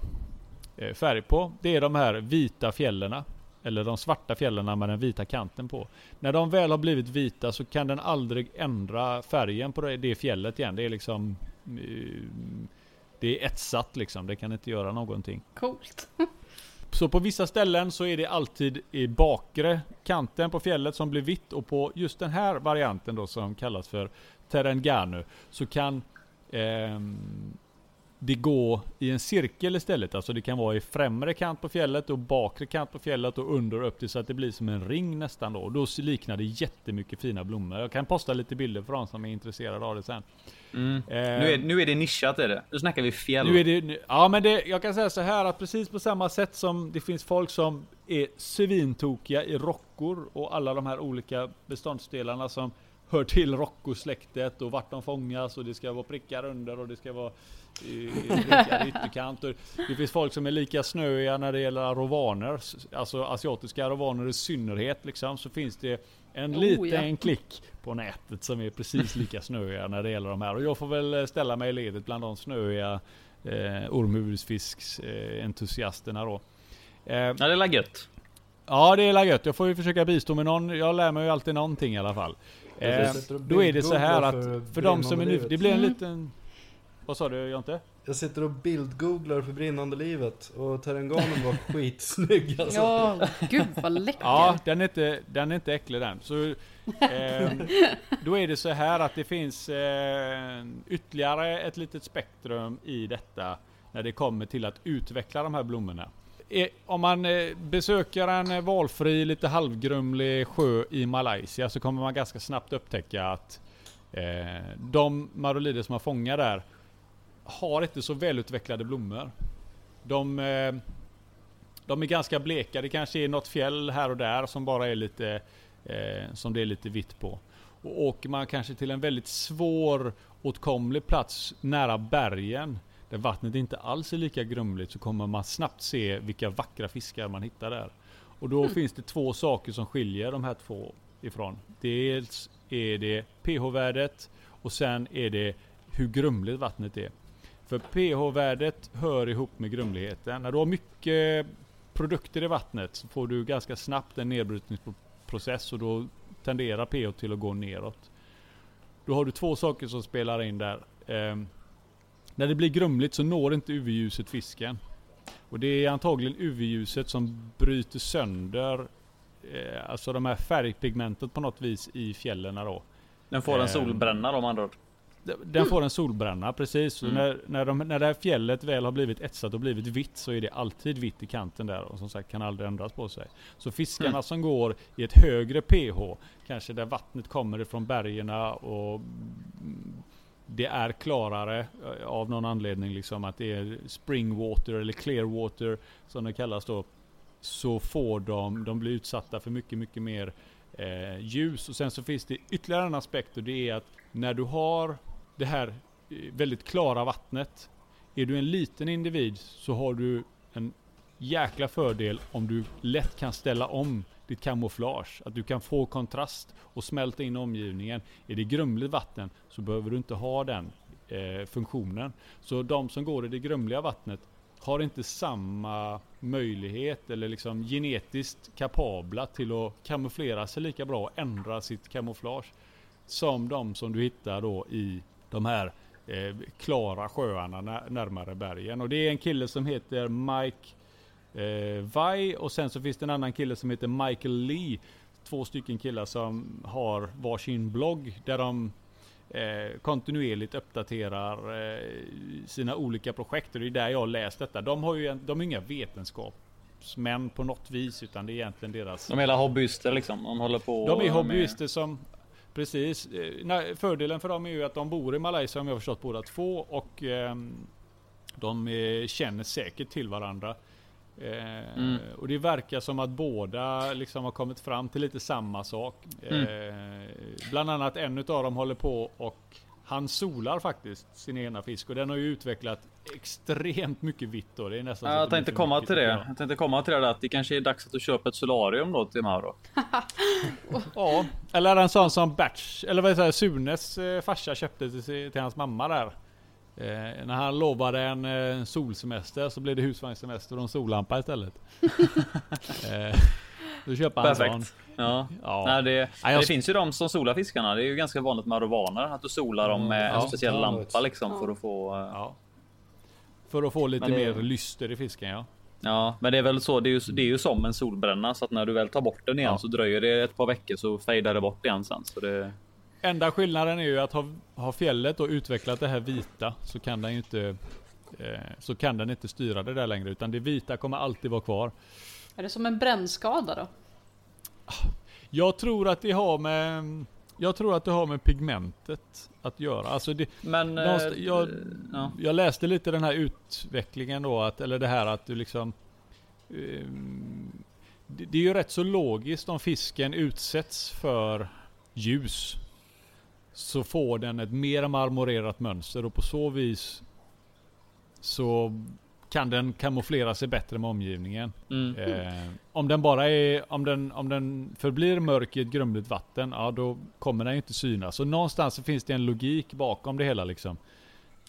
Speaker 2: färg på det är de här vita fjällerna. Eller de svarta fjällerna med den vita kanten på. När de väl har blivit vita så kan den aldrig ändra färgen på det, fjället igen. Det är liksom eh, Det är etsat liksom. Det kan inte göra någonting.
Speaker 4: Coolt.
Speaker 2: Så på vissa ställen så är det alltid i bakre kanten på fjället som blir vitt och på just den här varianten då som kallas för Terenganu så kan ehm, det gå i en cirkel istället. Alltså det kan vara i främre kant på fjället och bakre kant på fjället och under och upp till så att det blir som en ring nästan då. Då liknar det jättemycket fina blommor. Jag kan posta lite bilder för de som är intresserade av det sen.
Speaker 3: Mm.
Speaker 2: Eh,
Speaker 3: Nu, är, nu är det nischat är det. Nu snackar vi fjäll.
Speaker 2: nu är det, nu- ja men det, jag kan säga så här att precis på samma sätt som det finns folk som är svintokiga i rockor och alla de här olika beståndsdelarna som hör till rockosläktet och vart de fångas och det ska vara prickar under och det ska vara eh, prickar i ytterkant. Och det finns folk som är lika snöiga när det gäller arovaner, alltså asiatiska arovaner i synnerhet liksom, så finns det en
Speaker 4: Oh,
Speaker 2: liten
Speaker 4: ja.
Speaker 2: klick på nätet som är precis lika snöiga när det gäller de här. Och jag får väl eh, ställa mig i ledet bland de snöiga eh, ormhuvudsfisks eh, då. Eh,
Speaker 3: Ja, det är la gött.
Speaker 2: ja det är la gött. Jag får ju försöka bistå med någon. Jag lär mig ju alltid någonting i alla fall. Eh, då är det så här att
Speaker 1: för
Speaker 2: för de som är nu, det blir en
Speaker 4: Mm.
Speaker 2: liten... Vad sa du Jonte?
Speaker 1: Jag sitter och bildgooglar för brinnande livet och Terenganen var [laughs] skitsnygg alltså.
Speaker 4: Ja, gud vad läcker.
Speaker 2: Ja, den är inte, den är inte äcklig den. Så, ehm, då är det så här att det finns eh, ytterligare ett litet spektrum i detta när det kommer till att utveckla de här blommorna. Eh, om man eh, besöker en eh, valfri, lite halvgrumlig sjö i Malaysia så kommer man ganska snabbt upptäcka att eh, de marolider som man fångar där har inte så välutvecklade blommor. De, eh, de är ganska bleka. Det kanske är något fjäll här och där som bara är lite eh, som det är lite vitt på. Och åker man kanske till en väldigt svår åtkomlig plats nära bergen där vattnet inte alls är lika grumligt så kommer man snabbt se vilka vackra fiskar man hittar där. Och då finns det två saker som skiljer de här två ifrån. Dels är det pH-värdet och sen är det hur grumligt vattnet är. För pH-värdet hör ihop med grumligheten. När du har mycket produkter i vattnet så får du ganska snabbt en nedbrytningsprocess och då tenderar pH till att gå neråt. Då har du två saker som spelar in där. Eh, när det blir grumligt så når inte UV-ljuset fisken. Och det är antagligen UV-ljuset som bryter sönder eh, alltså de här färgpigmentet på något vis i fjällen då.
Speaker 3: Den får en
Speaker 2: Ehm.
Speaker 3: solbränna då, om andra ord.
Speaker 2: Den får en solbränna precis.
Speaker 3: Mm.
Speaker 2: när, när, de, när det här fjället väl har blivit etsat och blivit vitt så är det alltid vitt i kanten där och som sagt kan aldrig ändras på sig. Så fiskarna
Speaker 3: Mm.
Speaker 2: som går i ett högre pH, kanske där vattnet kommer ifrån bergerna och mm, det är klarare eh, av någon anledning liksom att det är springwater eller clearwater som det kallas då. Så får de, de blir utsatta för mycket, mycket mer eh, ljus. Och sen så finns det ytterligare en aspekt och det är att när du har det här eh, väldigt klara vattnet. Är du en liten individ så har du en jäkla fördel om du lätt kan ställa om ditt kamouflage. Att du kan få kontrast och smälta in omgivningen. Är det grumligt vatten så behöver du inte ha den eh, funktionen. Så de som går i det grumliga vattnet har inte samma möjlighet eller liksom genetiskt kapabla till att kamouflera sig lika bra och ändra sitt kamouflage som de som du hittar då i de här eh, klara sjöarna närmare bergen. Och det är en kille som heter Mike eh, Vai och sen så finns det en annan kille som heter Michael Lee. Två stycken killar som har varsin blogg där de eh, kontinuerligt uppdaterar eh, sina olika projekt. Och det är där jag har läst detta. De har ju en, de är inga vetenskapsmän på något vis utan det är egentligen deras
Speaker 3: De är hela hobbyister liksom. De håller på
Speaker 2: de är
Speaker 3: med-
Speaker 2: hobbyister som Precis. Eh, Fördelen för dem är ju att de bor i Malaysia om jag har förstått båda två och ehm, de eh, känner säkert till varandra. Eh,
Speaker 3: Mm.
Speaker 2: Och det verkar som att båda liksom har kommit fram till lite samma sak. Eh, bland annat en utav dem håller på och han solar faktiskt sin ena fisk och den har ju utvecklat extremt mycket vitt då. Det är nästan
Speaker 3: jag tänkte komma till det.
Speaker 2: jag.
Speaker 3: Tänkte komma till det att det kanske är dags att du köper ett solarium då till Mauro. [laughs]
Speaker 2: Ja, eller en sån som Batch, eller vad säger Sunes eh, farsa köpte till, till hans mamma där. Eh, när han lovade en eh, solsemester så blev det husvagnssemester och en sollampa istället. [laughs] eh, då köper han en sån.
Speaker 3: Perfekt. Ja.
Speaker 2: Ja.
Speaker 3: Nej, det,
Speaker 2: Nej, jag-
Speaker 3: det finns ju de som solar fiskarna. Det är ju ganska vanligt med arovaner att du solar dem med
Speaker 2: ja.
Speaker 3: en speciell
Speaker 1: Ja,
Speaker 3: lampa liksom för att få. eh,
Speaker 2: Ja. För att få lite
Speaker 3: det-
Speaker 2: mer lyster i fisken ja.
Speaker 3: Ja, men det är väl så. Det är ju, det är ju som en solbränna så att när du väl tar bort den igen
Speaker 2: Ja.
Speaker 3: så dröjer det ett par veckor så fejdar det bort igen sen. Så det,
Speaker 2: Enda skillnaden är ju att har, har fjället då utvecklat det här vita så kan den ju inte eh, så kan den inte styra det där längre utan det vita kommer alltid vara kvar.
Speaker 4: Är det som en brännskada då?
Speaker 2: Jag tror att det har med Jag tror att det har med pigmentet att göra. Alltså det,
Speaker 3: men eh,
Speaker 2: jag-
Speaker 3: ja.
Speaker 2: jag läste lite den här utvecklingen då, att, eller det här att du liksom ehm, det, det är ju rätt så logiskt om fisken utsätts för ljus. Så får den ett mer marmorerat mönster och på så vis så kan den kamouflera sig bättre med omgivningen.
Speaker 3: Mm.
Speaker 2: Eh, om den bara är, om den, om den förblir mörk i ett grumligt vatten, ja då kommer den ju inte synas. Så någonstans så finns det en logik bakom det hela liksom.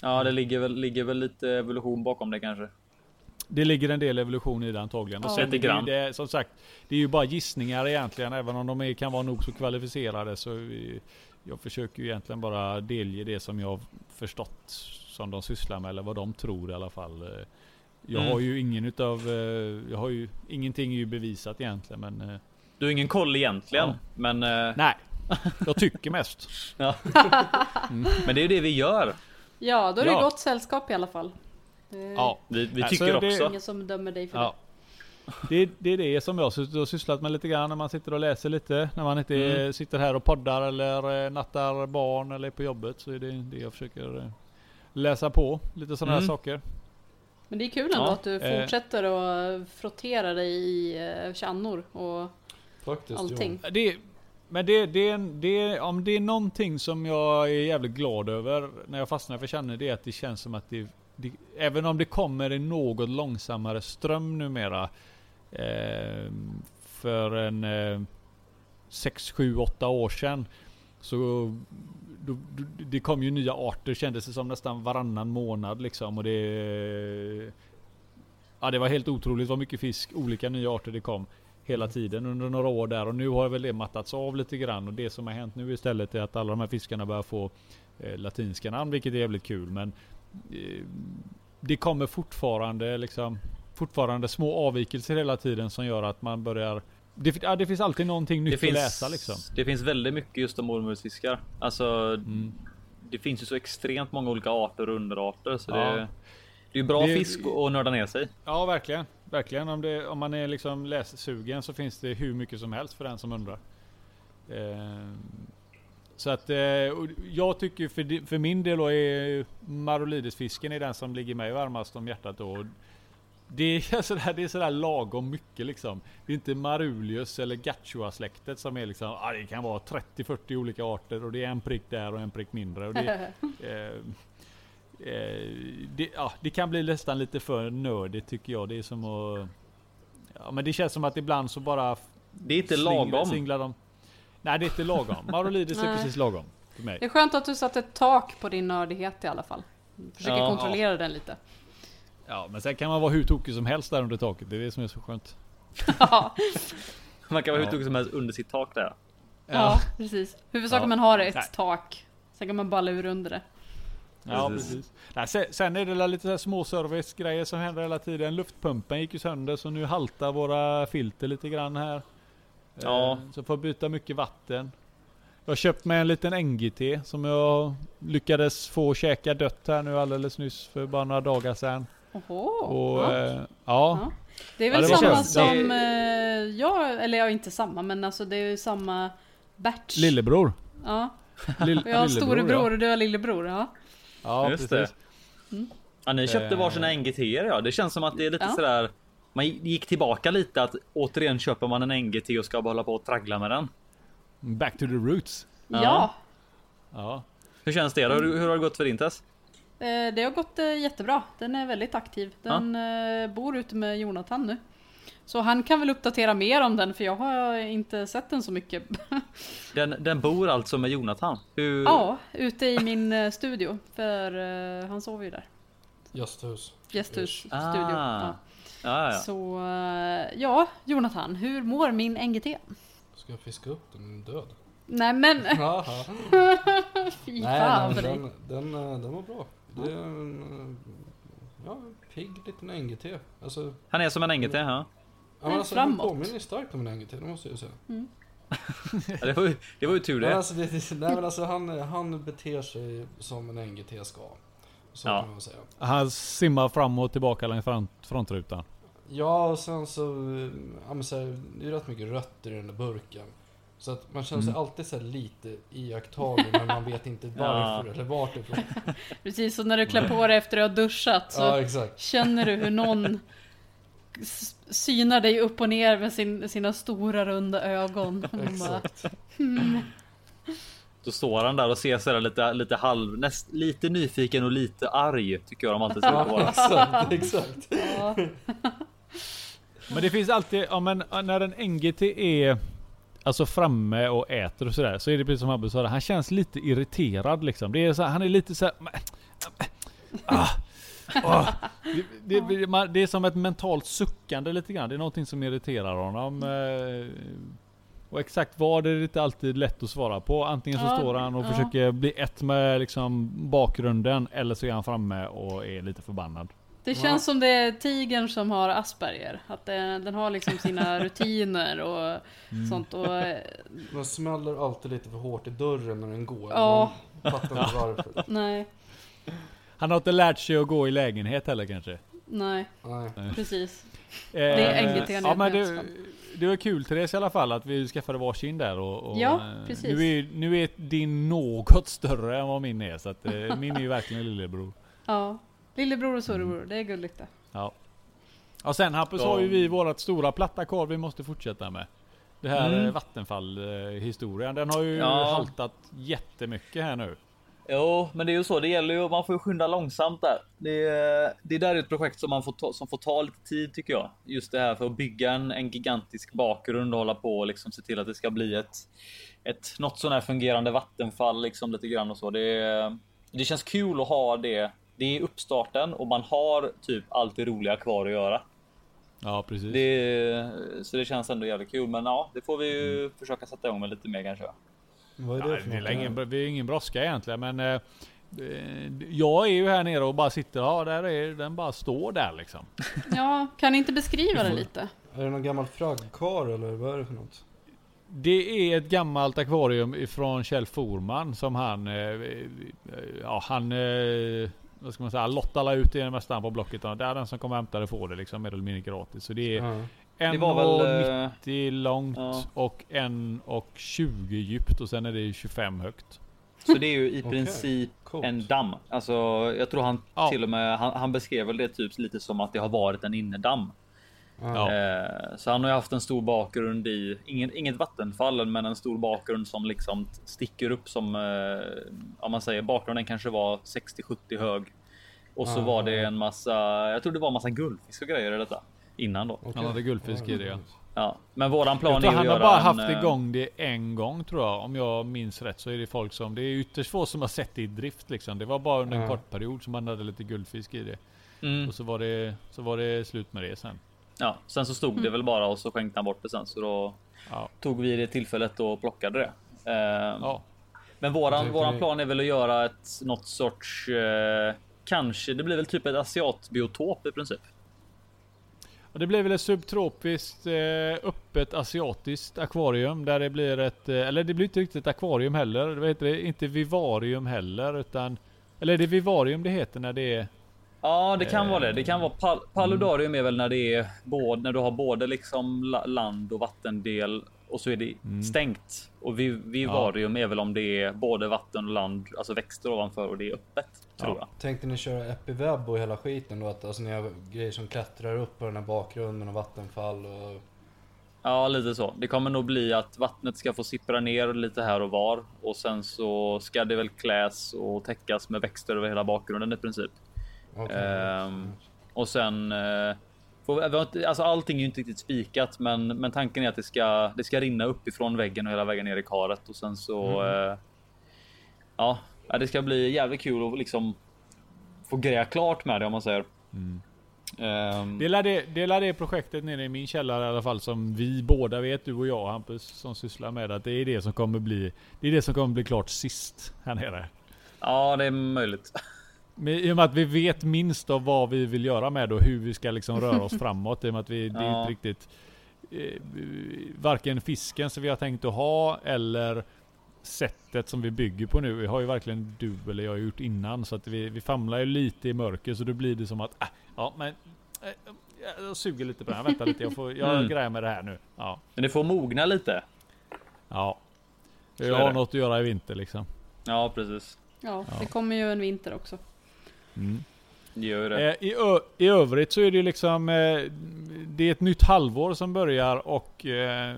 Speaker 3: ja, det ligger väl, ligger väl lite evolution bakom det kanske.
Speaker 2: Det ligger en del evolution i det antagligen. Och sen
Speaker 3: Lite grann.
Speaker 2: det, som sagt, det är ju bara gissningar egentligen. Även om de är, kan vara nog så kvalificerade så jag försöker ju egentligen bara delge det som jag har förstått som de sysslar med eller vad de tror i alla fall. Eh, Jag
Speaker 3: Mm.
Speaker 2: har ju ingen utav, eh, jag har ju, ingenting är ju bevisat egentligen men eh,
Speaker 3: Du har ingen koll egentligen,
Speaker 2: Ja.
Speaker 3: men, [laughs]
Speaker 2: nej. Jag tycker mest. [laughs]
Speaker 3: ja. men det är ju det vi gör.
Speaker 4: Ja, då är det
Speaker 2: Ja.
Speaker 4: gott sällskap i alla fall. Det är
Speaker 2: Ja.
Speaker 3: Vi, vi
Speaker 2: Alltså,
Speaker 3: tycker
Speaker 2: det-
Speaker 3: också.
Speaker 4: ingen som dömer dig för
Speaker 2: Ja. Det, är- det är det som jag har sysslat med lite grann när man sitter och läser lite. När man inte
Speaker 3: Mm.
Speaker 2: sitter här och poddar eller eh, nattar barn eller är på jobbet. Så är det det jag försöker eh, läsa på. Lite sådana
Speaker 3: Mm.
Speaker 2: här saker.
Speaker 4: det. Men det är kul ändå
Speaker 3: Ja,
Speaker 4: att du
Speaker 2: eh.
Speaker 4: fortsätter att frottera dig i kärnor och
Speaker 1: Faktiskt,
Speaker 4: allting.
Speaker 2: Det, men det, det, det, om det är någonting som jag är jävligt glad över när jag fastnar för känner det är att det känns som att det, det även om det kommer en något långsammare ström numera för en eh, 6, 7, 8 år sedan så då, det kom ju nya arter kändes det som nästan varannan månad liksom. Och det ja, det var helt otroligt vad mycket fisk, olika nya arter det kom hela tiden under några år där. Och nu har väl det mattats av lite grann. Och det som har hänt nu istället är att alla de här fiskarna börjar få eh, latinska namn vilket är jävligt kul. Men eh, det kommer fortfarande liksom fortfarande små avvikelser hela tiden som gör att man börjar det, ja, det finns alltid någonting nytt
Speaker 3: finns,
Speaker 2: att läsa liksom.
Speaker 3: Det finns väldigt mycket just om ormmusfiskar. Alltså,
Speaker 2: Mm.
Speaker 3: det finns ju så extremt många olika arter och underarter så
Speaker 2: Ja.
Speaker 3: det, det är bra
Speaker 2: Det-
Speaker 3: fisk att nörda ner sig.
Speaker 2: Ja, verkligen. Verkligen. Om, det, om man är liksom lässugen så finns det hur mycket som helst för den som undrar. Eh, så att eh, jag tycker för, för min del då är Marolidesfisken är den som ligger mig varmast om hjärtat då. Det är [laughs] sådär, det är sådär lagom mycket liksom. Det är inte Marulius eller Gachua släktet som är liksom, ah, det kan vara 30-40 olika arter och det är en prick där och en prick mindre. Och det, [laughs] eh, Eh, det, ja, det kan bli nästan lite för nördigt tycker jag. Det är som att... Ja, men det känns som att ibland så bara...
Speaker 3: Det är inte
Speaker 2: sling-
Speaker 3: lagom.
Speaker 2: Singlar de. Nej, det är inte lagom. [laughs] Marolides är precis lagom. För mig.
Speaker 4: Det är skönt att du satte ett tak på din nördighet i alla fall. Försöker
Speaker 3: Ja.
Speaker 4: kontrollera den lite.
Speaker 2: Ja, men sen kan man vara hur tokig som helst där under taket. Det är det som är så skönt.
Speaker 4: ja, [laughs]
Speaker 3: Man kan vara hur
Speaker 2: Ja.
Speaker 3: tokig som helst under sitt tak där.
Speaker 4: ja, precis. Huvudsaken
Speaker 2: Ja.
Speaker 4: man har ett
Speaker 2: Nej.
Speaker 4: tak. Sen kan man balla ur under det.
Speaker 2: Ja,
Speaker 3: Precis.
Speaker 2: precis. Nej, sen, sen är det där lite så här små servicegrejer som händer hela tiden. Luftpumpen gick ju sönder så nu haltar våra filter lite grann här.
Speaker 3: Ja.
Speaker 2: Eh, Så får byta mycket vatten. Jag har köpt mig en liten NGT som jag lyckades få käka dött här nu alldeles nyss för bara några dagar sedan.
Speaker 4: Oho.
Speaker 2: Och,
Speaker 4: ja.
Speaker 2: eh, ja.
Speaker 4: Ja. Det är
Speaker 2: Ja,
Speaker 4: väl
Speaker 2: det var
Speaker 4: samma
Speaker 2: kul.
Speaker 4: som eh, jag, eller ja inte samma men alltså det är ju samma batch.
Speaker 2: Lillebror.
Speaker 4: Ja, [laughs]
Speaker 2: Lill,
Speaker 4: jag har storebror
Speaker 2: Ja,
Speaker 4: och du har lillebror. Ja.
Speaker 2: ja
Speaker 3: Just
Speaker 2: precis.
Speaker 3: Ja, ni köpte
Speaker 2: Eh.
Speaker 3: varsina NGT ja. Det känns som att det är lite
Speaker 4: Ja.
Speaker 3: sådär. Man gick tillbaka lite att återigen köper man en NGT och ska bara hålla på och traggla med den.
Speaker 2: Back to the roots.
Speaker 3: Ja.
Speaker 4: Ja.
Speaker 2: Ja.
Speaker 3: Hur känns det? Hur, hur har det gått för din test?
Speaker 4: Eh, Det har gått eh, jättebra. Den är väldigt aktiv. Den eh, bor ute med Jonathan nu. Så han kan väl uppdatera mer om den för jag har inte sett den så mycket. [laughs]
Speaker 3: Den, den bor alltså med Jonathan. Hur,
Speaker 4: ja, ute i min studio. För han sover ju där.
Speaker 1: Gästhus.
Speaker 4: Gästhusstudio.
Speaker 3: Ah.
Speaker 4: Ja.
Speaker 3: Ja, ja.
Speaker 4: Så ja, Jonathan, hur mår min NGT?
Speaker 1: Ska jag fiska upp den? Den är död.
Speaker 4: Nej men [laughs] [laughs] fy
Speaker 1: Nej,
Speaker 4: fan
Speaker 1: nej
Speaker 4: för dig.
Speaker 1: den, den, eh, den var bra. Det är en eh, ja, en pigg liten NGT. Alltså,
Speaker 3: Han är som en NGT, ja.
Speaker 1: ja, men alltså den
Speaker 4: framåt.
Speaker 1: påminner starkt om en NGT, det måste jag ju säga. [laughs]
Speaker 3: ja det, var ju, det var ju tur
Speaker 1: Men
Speaker 3: det.
Speaker 1: alltså, det, det, nej, men alltså han, han beter sig som en NGT ska. Så
Speaker 3: Ja.
Speaker 1: kan man säga.
Speaker 2: Han simmar fram och tillbaka längs front, frontrutan.
Speaker 1: Ja, och sen så, eh, ja, men så här, det är rätt mycket rötter i den där burken. Så att man känner sig
Speaker 2: Mm.
Speaker 1: alltid så här lite iakttagen men man vet inte varför [laughs]
Speaker 3: Ja.
Speaker 1: eller vart ifrån. [laughs]
Speaker 4: Precis, så när du klär på dig efter att du har duschat så
Speaker 1: Ja, exakt.
Speaker 4: känner du hur någon synar dig upp och ner med sin, sina stora runda ögon. [laughs] Bara,
Speaker 1: exakt.
Speaker 3: Då står han där och ser sådär lite, lite halv, näst, lite nyfiken och lite arg. Tycker jag de alltid ska
Speaker 1: Ja,
Speaker 3: vara.
Speaker 1: exakt, exakt.
Speaker 4: ja,
Speaker 2: Men det finns alltid, ja men när en NGT är Alltså framme och äter och sådär så är det precis som Abbe sa, han känns lite irriterad liksom. Det är så här, han är lite så här, ah, ah. Det, det, man, det är som ett mentalt suckande lite grann. Det är någonting som irriterar honom. eh, Och exakt vad är det inte alltid lätt att svara på. Antingen så
Speaker 4: Ja,
Speaker 2: står han och
Speaker 4: ja.
Speaker 2: försöker bli ett med liksom bakgrunden eller så är han framme och är lite förbannad.
Speaker 4: Det känns som det är tigern som har Asperger. Att den, den har liksom sina [laughs] rutiner och sånt. Och, eh,
Speaker 1: Man smäller alltid lite för hårt i dörren när den går.
Speaker 4: Ja.
Speaker 1: Man fattar inte varför. [laughs]
Speaker 4: nej,
Speaker 2: Han har inte lärt sig att gå i lägenhet heller kanske.
Speaker 4: nej,
Speaker 1: Nej.
Speaker 4: precis.
Speaker 2: Det
Speaker 4: är NGT
Speaker 2: ja, men det, det var kul Therese i alla fall att vi skaffade varsin där och, och
Speaker 4: Ja,
Speaker 2: eh,
Speaker 4: precis.
Speaker 2: Nu är, nu är din något större än vad min är så att eh, min är ju verkligen lillebror.
Speaker 4: Ja. Lillebror och storebror, det är gulligt det.
Speaker 2: Ja. Och sen Hampus
Speaker 3: Ja.
Speaker 2: har ju vi vårat stora platta korv vi måste fortsätta med. Det här
Speaker 3: Mm.
Speaker 2: mm. Eh, historien den har ju
Speaker 3: Ja.
Speaker 2: haltat jättemycket här nu.
Speaker 3: Jo, men det är ju så. Det gäller ju, man får ju skynda långsamt där. Det, är- det där är ett projekt som man får ta, som får ta lite tid tycker jag. Just det här för att bygga en, en gigantisk bakgrund och hålla på och liksom se till att det ska bli ett, ett något sån här fungerande vattenfall liksom lite grann och så. Det, det känns kul att ha det det är uppstarten och man har typ allt det roliga kvar att göra.
Speaker 2: Ja, precis.
Speaker 3: Det, så det känns ändå jävligt kul. Men ja, det får vi ju
Speaker 2: Mm.
Speaker 3: försöka sätta igång med lite mer kanske.
Speaker 1: Vad är det för
Speaker 2: det är ingen, det är ingen brådska egentligen men eh, eh, jag är ju här nere och bara sitter, ja där är den bara står där liksom. [laughs]
Speaker 4: Ja, kan ni inte beskriva det lite?
Speaker 1: Är det någon gammal fraggkar eller vad är det för något?
Speaker 2: Det är ett gammalt akvarium ifrån Kjell Forman som han, eh, eh, ja han, eh, vad ska man säga, lottade ut det mesta på Blocket. Och det är den som kommer hämta det får det liksom mer eller mindre gratis. Så det är
Speaker 3: var väl... eh,
Speaker 2: 1,90 långt
Speaker 3: Ja.
Speaker 2: och 1,20 djupt och sen är det 25 högt.
Speaker 3: Så det är ju i princip
Speaker 1: Coolt.
Speaker 3: en damm. Alltså, jag tror han
Speaker 2: Ja.
Speaker 3: till och med han, han beskrev väl det typ lite som att det har varit en innedamm.
Speaker 1: Ja.
Speaker 3: Eh, så han har ju haft en stor bakgrund i ingen, inget vattenfall, men en stor bakgrund som liksom sticker upp som eh, om man säger bakgrunden kanske var 60-70 hög och så
Speaker 1: Ah.
Speaker 3: var det en massa. Jag tror det var en massa guldfisk och grejer i detta innan då.
Speaker 1: Okej.
Speaker 2: Han hade guldfisk i det ja.
Speaker 3: Ja, men våran plan är
Speaker 2: han
Speaker 3: att
Speaker 2: har
Speaker 3: göra
Speaker 2: bara
Speaker 3: en,
Speaker 2: haft
Speaker 3: eh,
Speaker 2: igång det en gång tror jag. Om jag minns rätt så är det folk som, det är ytterst få som har sett det i drift liksom. Det var bara under en
Speaker 1: Ja.
Speaker 2: kort period som man hade lite guldfisk i det.
Speaker 3: Mm,
Speaker 2: Och så var det, så var det slut med det sen.
Speaker 3: ja, sen så stod det väl bara och så skänkte han bort det sen så då
Speaker 2: Ja.
Speaker 3: tog vi det tillfället och plockade det. Eh,
Speaker 2: Ja.
Speaker 3: Men våran, våran plan är väl att göra ett något sorts eh, kanske. Det blir väl typ ett asiatbiotop i princip.
Speaker 2: Och det blir väl ett subtropiskt eh, öppet asiatiskt akvarium där det blir ett, eh, eller det blir inte riktigt ett akvarium heller. Vad heter det? Inte vivarium heller utan, eller är det vivarium det heter när det är
Speaker 3: Ja, det kan
Speaker 2: Eh,
Speaker 3: vara det. Det kan vara pal paludarium är väl när det är både när du har både liksom la- land och vattendel och så är det
Speaker 2: Mm.
Speaker 3: stängt och vi, vivarium är väl om det är både vatten och land, alltså växter ovanför och det är öppet tror
Speaker 2: Ja.
Speaker 3: jag.
Speaker 1: Tänkte ni köra epivebb och hela skiten då? Att alltså, ni har grejer som klättrar upp på den här bakgrunden och vattenfall och...
Speaker 3: Ja, lite så. Det kommer nog bli att vattnet ska få sippra ner lite här och var och sen så ska det väl kläs och täckas med växter över hela bakgrunden i princip.
Speaker 1: Okej.
Speaker 3: Ehm, och sen eh, får, alltså allting är ju inte riktigt spikat, men, men tanken är att det ska, det ska rinna uppifrån väggen och hela vägen ner i karet och sen så. Eh, ja, ja, det ska bli jävligt kul att liksom få greja klart med det om man säger. Ehm,
Speaker 2: Det lär det, det lär det projektet nere i min källare i alla fall som vi båda vet, du och jag Hampus, som sysslar med att det är det som kommer bli Det är det som kommer bli klart sist här nere.
Speaker 3: ja, det är möjligt.
Speaker 2: Men I och med att vi vet minst av vad vi vill göra med och hur vi ska liksom röra oss [laughs] framåt. I och med att vi, det är
Speaker 3: Ja.
Speaker 2: inte riktigt eh, Varken fisken som vi har tänkt att ha eller sättet som vi bygger på nu. Vi har ju verkligen du eller jag gjort innan så att vi, vi famlar ju lite i mörker så då blir det som att äh, ja men äh, jag suger lite på den. här. Vänta lite, jag, får, jag
Speaker 3: Mm.
Speaker 2: grejer med det här nu. Ja.
Speaker 3: Men det får mogna lite.
Speaker 2: ja. Jag har något att göra i vinter liksom.
Speaker 3: Ja, precis.
Speaker 4: Ja,
Speaker 2: Ja.
Speaker 4: det kommer ju en vinter också.
Speaker 2: Mm. Eh, I, ö- I övrigt så är det liksom eh, Det är ett nytt halvår som börjar och eh,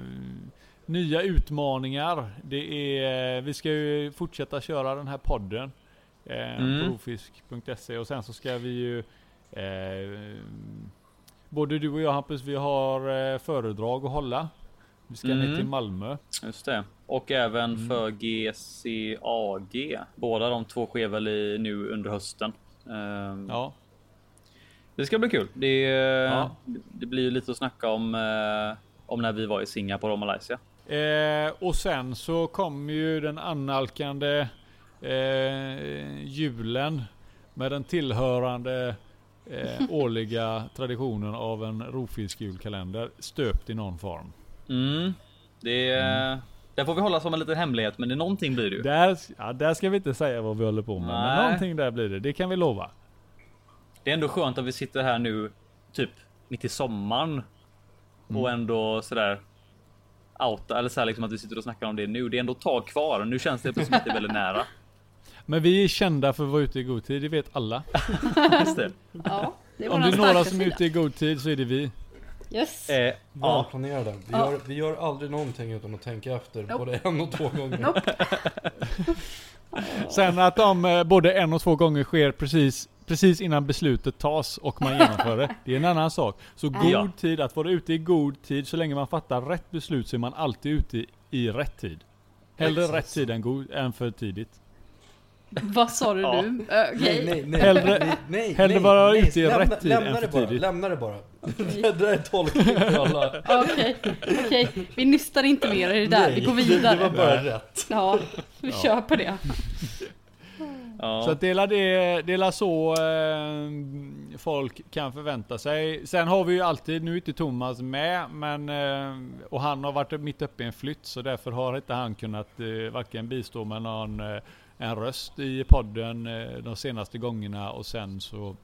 Speaker 2: Nya utmaningar. Det är, vi ska ju fortsätta köra den här podden
Speaker 3: Mm.
Speaker 2: och sen så ska vi ju Både du och jag Hampus, vi har föredrag att hålla. Vi ska ner
Speaker 3: Mm.
Speaker 2: till Malmö.
Speaker 3: Just det. Och även
Speaker 2: Mm.
Speaker 3: för GCAG. Båda de två sker väl i, nu under hösten. Ehm,
Speaker 2: Ja.
Speaker 3: Det ska bli kul. Det,
Speaker 2: Ja.
Speaker 3: det blir ju lite att snacka om, eh, om när vi var i Singapore och Malaysia.
Speaker 2: Eh, och sen så kommer ju den annalkande eh, julen med den tillhörande eh, [laughs] årliga traditionen av en rovfisk-julkalender stöpt i någon form.
Speaker 3: Mm. Det, det får vi hålla som en liten hemlighet, men det någonting blir det ju.
Speaker 2: Där, ja, där ska vi inte säga vad vi håller på med, men
Speaker 3: Nej.
Speaker 2: någonting där blir det. Det kan vi lova.
Speaker 3: Det är ändå skönt att vi sitter här nu, typ mitt i sommaren
Speaker 2: Mm.
Speaker 3: och ändå sådär outa eller så här liksom att vi sitter och snackar om det nu. Det är ändå ett tag kvar och nu känns det som att det är väldigt nära. [laughs]
Speaker 2: Men vi är kända för att vara ute i god tid, det vet alla. [laughs]
Speaker 3: Just det.
Speaker 4: Ja, det är
Speaker 2: Om det är några som är ute i god tid så är det vi.
Speaker 4: Yes.
Speaker 3: Eh, ja,
Speaker 1: Välplanerade. Vi,
Speaker 4: Ja.
Speaker 1: gör, vi gör aldrig någonting utan att tänka efter
Speaker 4: Nope.
Speaker 1: både en och två gånger.
Speaker 4: Nope. [laughs]
Speaker 2: Sen att de eh, både en och två gånger sker precis, precis innan beslutet tas och man genomför det. Det är en annan sak. Så god
Speaker 3: Ja.
Speaker 2: tid, att vara ute i god tid, så länge man fattar rätt beslut så är man alltid ute i, i rätt tid. Hellre
Speaker 1: Exakt
Speaker 2: rätt tid än, god, än för tidigt. [laughs]
Speaker 4: Vad sa du
Speaker 3: Ja.
Speaker 4: nu? Okej.
Speaker 1: Nej, nej, nej.
Speaker 2: Hellre-
Speaker 1: nej, nej,
Speaker 2: hellre
Speaker 1: nej,
Speaker 2: vara
Speaker 1: nej,
Speaker 2: ute i
Speaker 1: lämna,
Speaker 2: rätt tid
Speaker 1: lämna
Speaker 2: än
Speaker 1: det
Speaker 2: för
Speaker 1: bara,
Speaker 2: tidigt.
Speaker 1: Lämna det bara. Det där är tolkning för alla.
Speaker 4: Okej, okej. Vi nystar inte mer i det där. Vi går
Speaker 1: Nej,
Speaker 4: vidare.
Speaker 1: Det var bara rätt.
Speaker 4: Ja, vi kör på det. [laughs]
Speaker 3: Ja.
Speaker 2: Så att dela det, dela så eh, folk kan förvänta sig. Sen har vi ju alltid, nu är inte Thomas med, men eh, och han har varit mitt uppe i en flytt så därför har inte han kunnat eh, varken bistå med någon eh, en röst i podden eh, de senaste gångerna och sen så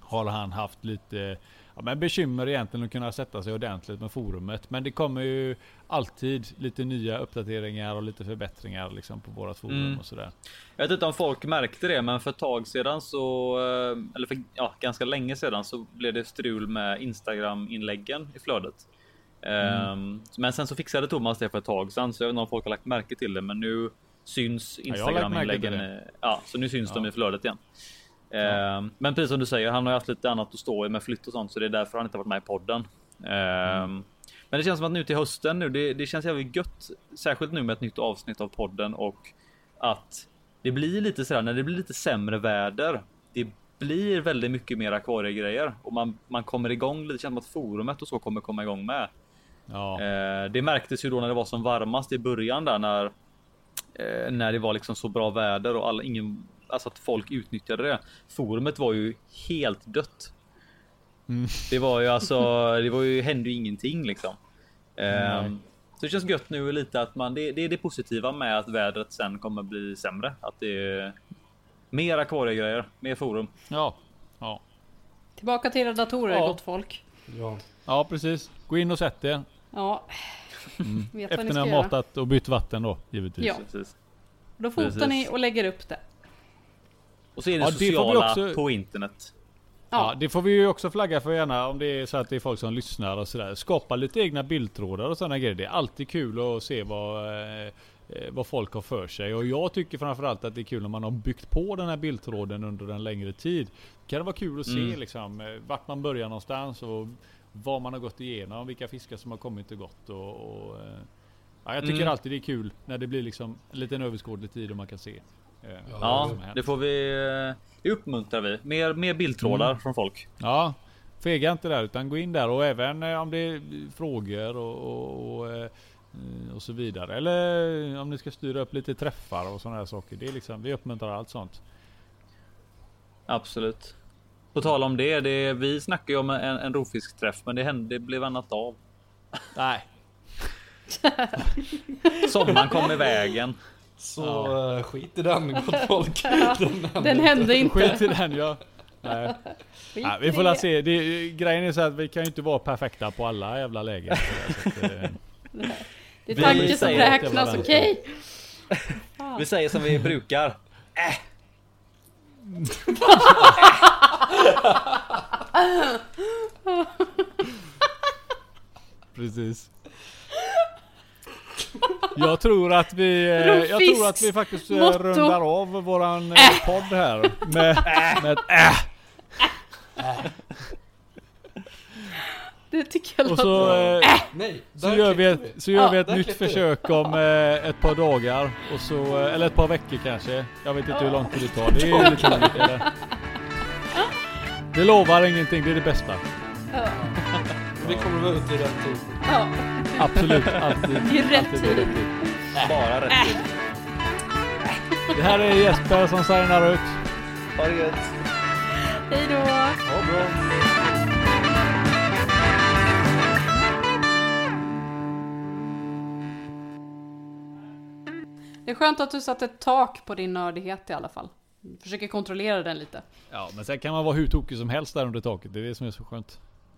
Speaker 2: har han haft lite ja, men bekymmer egentligen att kunna sätta sig ordentligt med forumet. Men det kommer ju alltid lite nya uppdateringar och lite förbättringar liksom på vårat forum
Speaker 3: Mm.
Speaker 2: och sådär.
Speaker 3: Jag vet inte om folk märkte det, men för ett tag sedan så, eh, eller för ja, ganska länge sedan så blev det strul med Instagram inläggen i flödet. Ehm, Men sen så fixade Thomas det för ett tag sedan, så jag vet inte om folk har lagt märke till det, men nu syns
Speaker 2: jag har lagt märke till
Speaker 3: Instagram inläggen.
Speaker 2: det.
Speaker 3: eh, Ja, så nu syns de
Speaker 2: Ja.
Speaker 3: i flödet igen. Ehm, Men precis som du säger, han har haft lite annat att stå i med flytt och sånt, så det är därför han inte varit med i podden. Ehm, Men det känns som att nu till hösten nu, det, det känns jävligt gött, särskilt nu med ett nytt avsnitt av podden och att det blir lite sådär när det blir lite sämre väder. Det blir väldigt mycket mer akvariegrejer och man, man kommer igång lite. Känns som att forumet och så kommer komma igång med.
Speaker 2: Ja.
Speaker 3: Eh, det märktes ju då när det var som varmast i början där när eh, när det var liksom så bra väder och alla ingen alltså att folk utnyttjade det. Forumet var ju helt dött.
Speaker 2: Mm.
Speaker 3: Det var ju alltså, det var ju hände ju ingenting liksom. Eh, så det känns gött nu lite att man det, det är det positiva med att vädret sen kommer bli sämre. Att det är mer akvariegrejer, mer forum.
Speaker 2: Ja. Ja.
Speaker 4: Tillbaka till era datorer
Speaker 2: Ja.
Speaker 4: gott folk.
Speaker 1: Ja.
Speaker 2: ja, precis. Gå in och sätt er.
Speaker 4: Ja. Vet
Speaker 2: Mm. Efter
Speaker 4: ni
Speaker 2: har
Speaker 4: göra.
Speaker 2: matat och bytt vatten då, givetvis.
Speaker 4: Ja.
Speaker 3: Precis.
Speaker 4: Då fotar
Speaker 3: Precis.
Speaker 4: ni och lägger upp det.
Speaker 3: Och så är det
Speaker 2: Ja, det får vi
Speaker 3: sociala
Speaker 2: också-
Speaker 3: på internet.
Speaker 2: Ja,
Speaker 4: Ja,
Speaker 2: det får vi ju också flagga för gärna om det är så att det är folk som lyssnar och sådär. Skapa lite egna bildtrådar och sådana grejer. Det är alltid kul att se vad, eh, eh, vad folk har för sig. Och jag tycker framförallt att det är kul när man har byggt på den här bildtråden under en längre tid. Kan det vara kul att se
Speaker 3: Mm.
Speaker 2: liksom eh, vart man börjar någonstans och vad man har gått igenom, vilka fiskar som har kommit och gått. Och, och, eh, ja, jag tycker
Speaker 3: Mm.
Speaker 2: alltid det är kul när det blir liksom en liten överskådlig tid och man kan se. eh,
Speaker 1: Ja,
Speaker 3: det får vi. eh, Det uppmuntrar vi. Mer, mer bildtrådar
Speaker 2: Mm.
Speaker 3: från folk.
Speaker 2: Ja, fega inte där utan gå in där och även eh, om det är frågor och, och, och, och så vidare. Eller om ni ska styra upp lite träffar och sådana här saker. Det är liksom, vi uppmuntrar allt sånt.
Speaker 3: Absolut. På tal om det, det vi snackade ju om en, en rovfiskträff, men det hände, det blev annat av.
Speaker 2: Nej. [laughs]
Speaker 3: Sommaren kom i vägen.
Speaker 1: Så
Speaker 2: Ja.
Speaker 1: eh, skit i den gott [laughs] folk.
Speaker 4: den hände inte. [laughs]
Speaker 2: Skit i den ja. Nej. Nej, vi får
Speaker 4: det.
Speaker 2: la se. Det, grejen är så att vi kan ju inte vara perfekta på alla jävla lägen. Att, eh,
Speaker 4: Det är
Speaker 3: Vi
Speaker 4: tanke som
Speaker 2: det
Speaker 4: räknas,
Speaker 2: den.
Speaker 4: okej?
Speaker 3: Vi säger som vi brukar.
Speaker 2: Precis. Jag tror att vi, eh, jag tror att vi faktiskt eh,
Speaker 4: motto.
Speaker 2: rundar av våran äh. podd här med, med ett äh.
Speaker 4: Det tycker jag
Speaker 2: Och
Speaker 4: låter...
Speaker 2: så, eh,
Speaker 1: Nej,
Speaker 2: så
Speaker 1: där
Speaker 2: gör vi
Speaker 1: klipper
Speaker 2: ett, så gör
Speaker 4: Ja,
Speaker 2: vi ett
Speaker 1: där
Speaker 2: nytt
Speaker 1: klipper vi.
Speaker 2: försök om eh, ett par dagar. Och så, eh, eller ett par veckor kanske. Jag vet inte hur lång tid det tar. Det är lite [laughs] olika. Det. Lovar ingenting, det är det bästa.
Speaker 4: Ja, [laughs]
Speaker 1: Vi kommer vara ute i rätt tid.
Speaker 4: ja.
Speaker 2: Absolut, alltid.
Speaker 4: I rätt
Speaker 2: alltid
Speaker 4: tid.
Speaker 2: rätt tid.
Speaker 3: Bara rätt tid.
Speaker 2: Det här är Jesper som signar ut.
Speaker 3: Ha det gött.
Speaker 4: Hej då!
Speaker 1: Ja, bra.
Speaker 4: Det är skönt att du satte ett tak på din nördighet i alla fall. Försöker kontrollera den lite.
Speaker 2: Ja, men sen kan man vara hur tokig som helst där under taket. Det är det som är så skönt.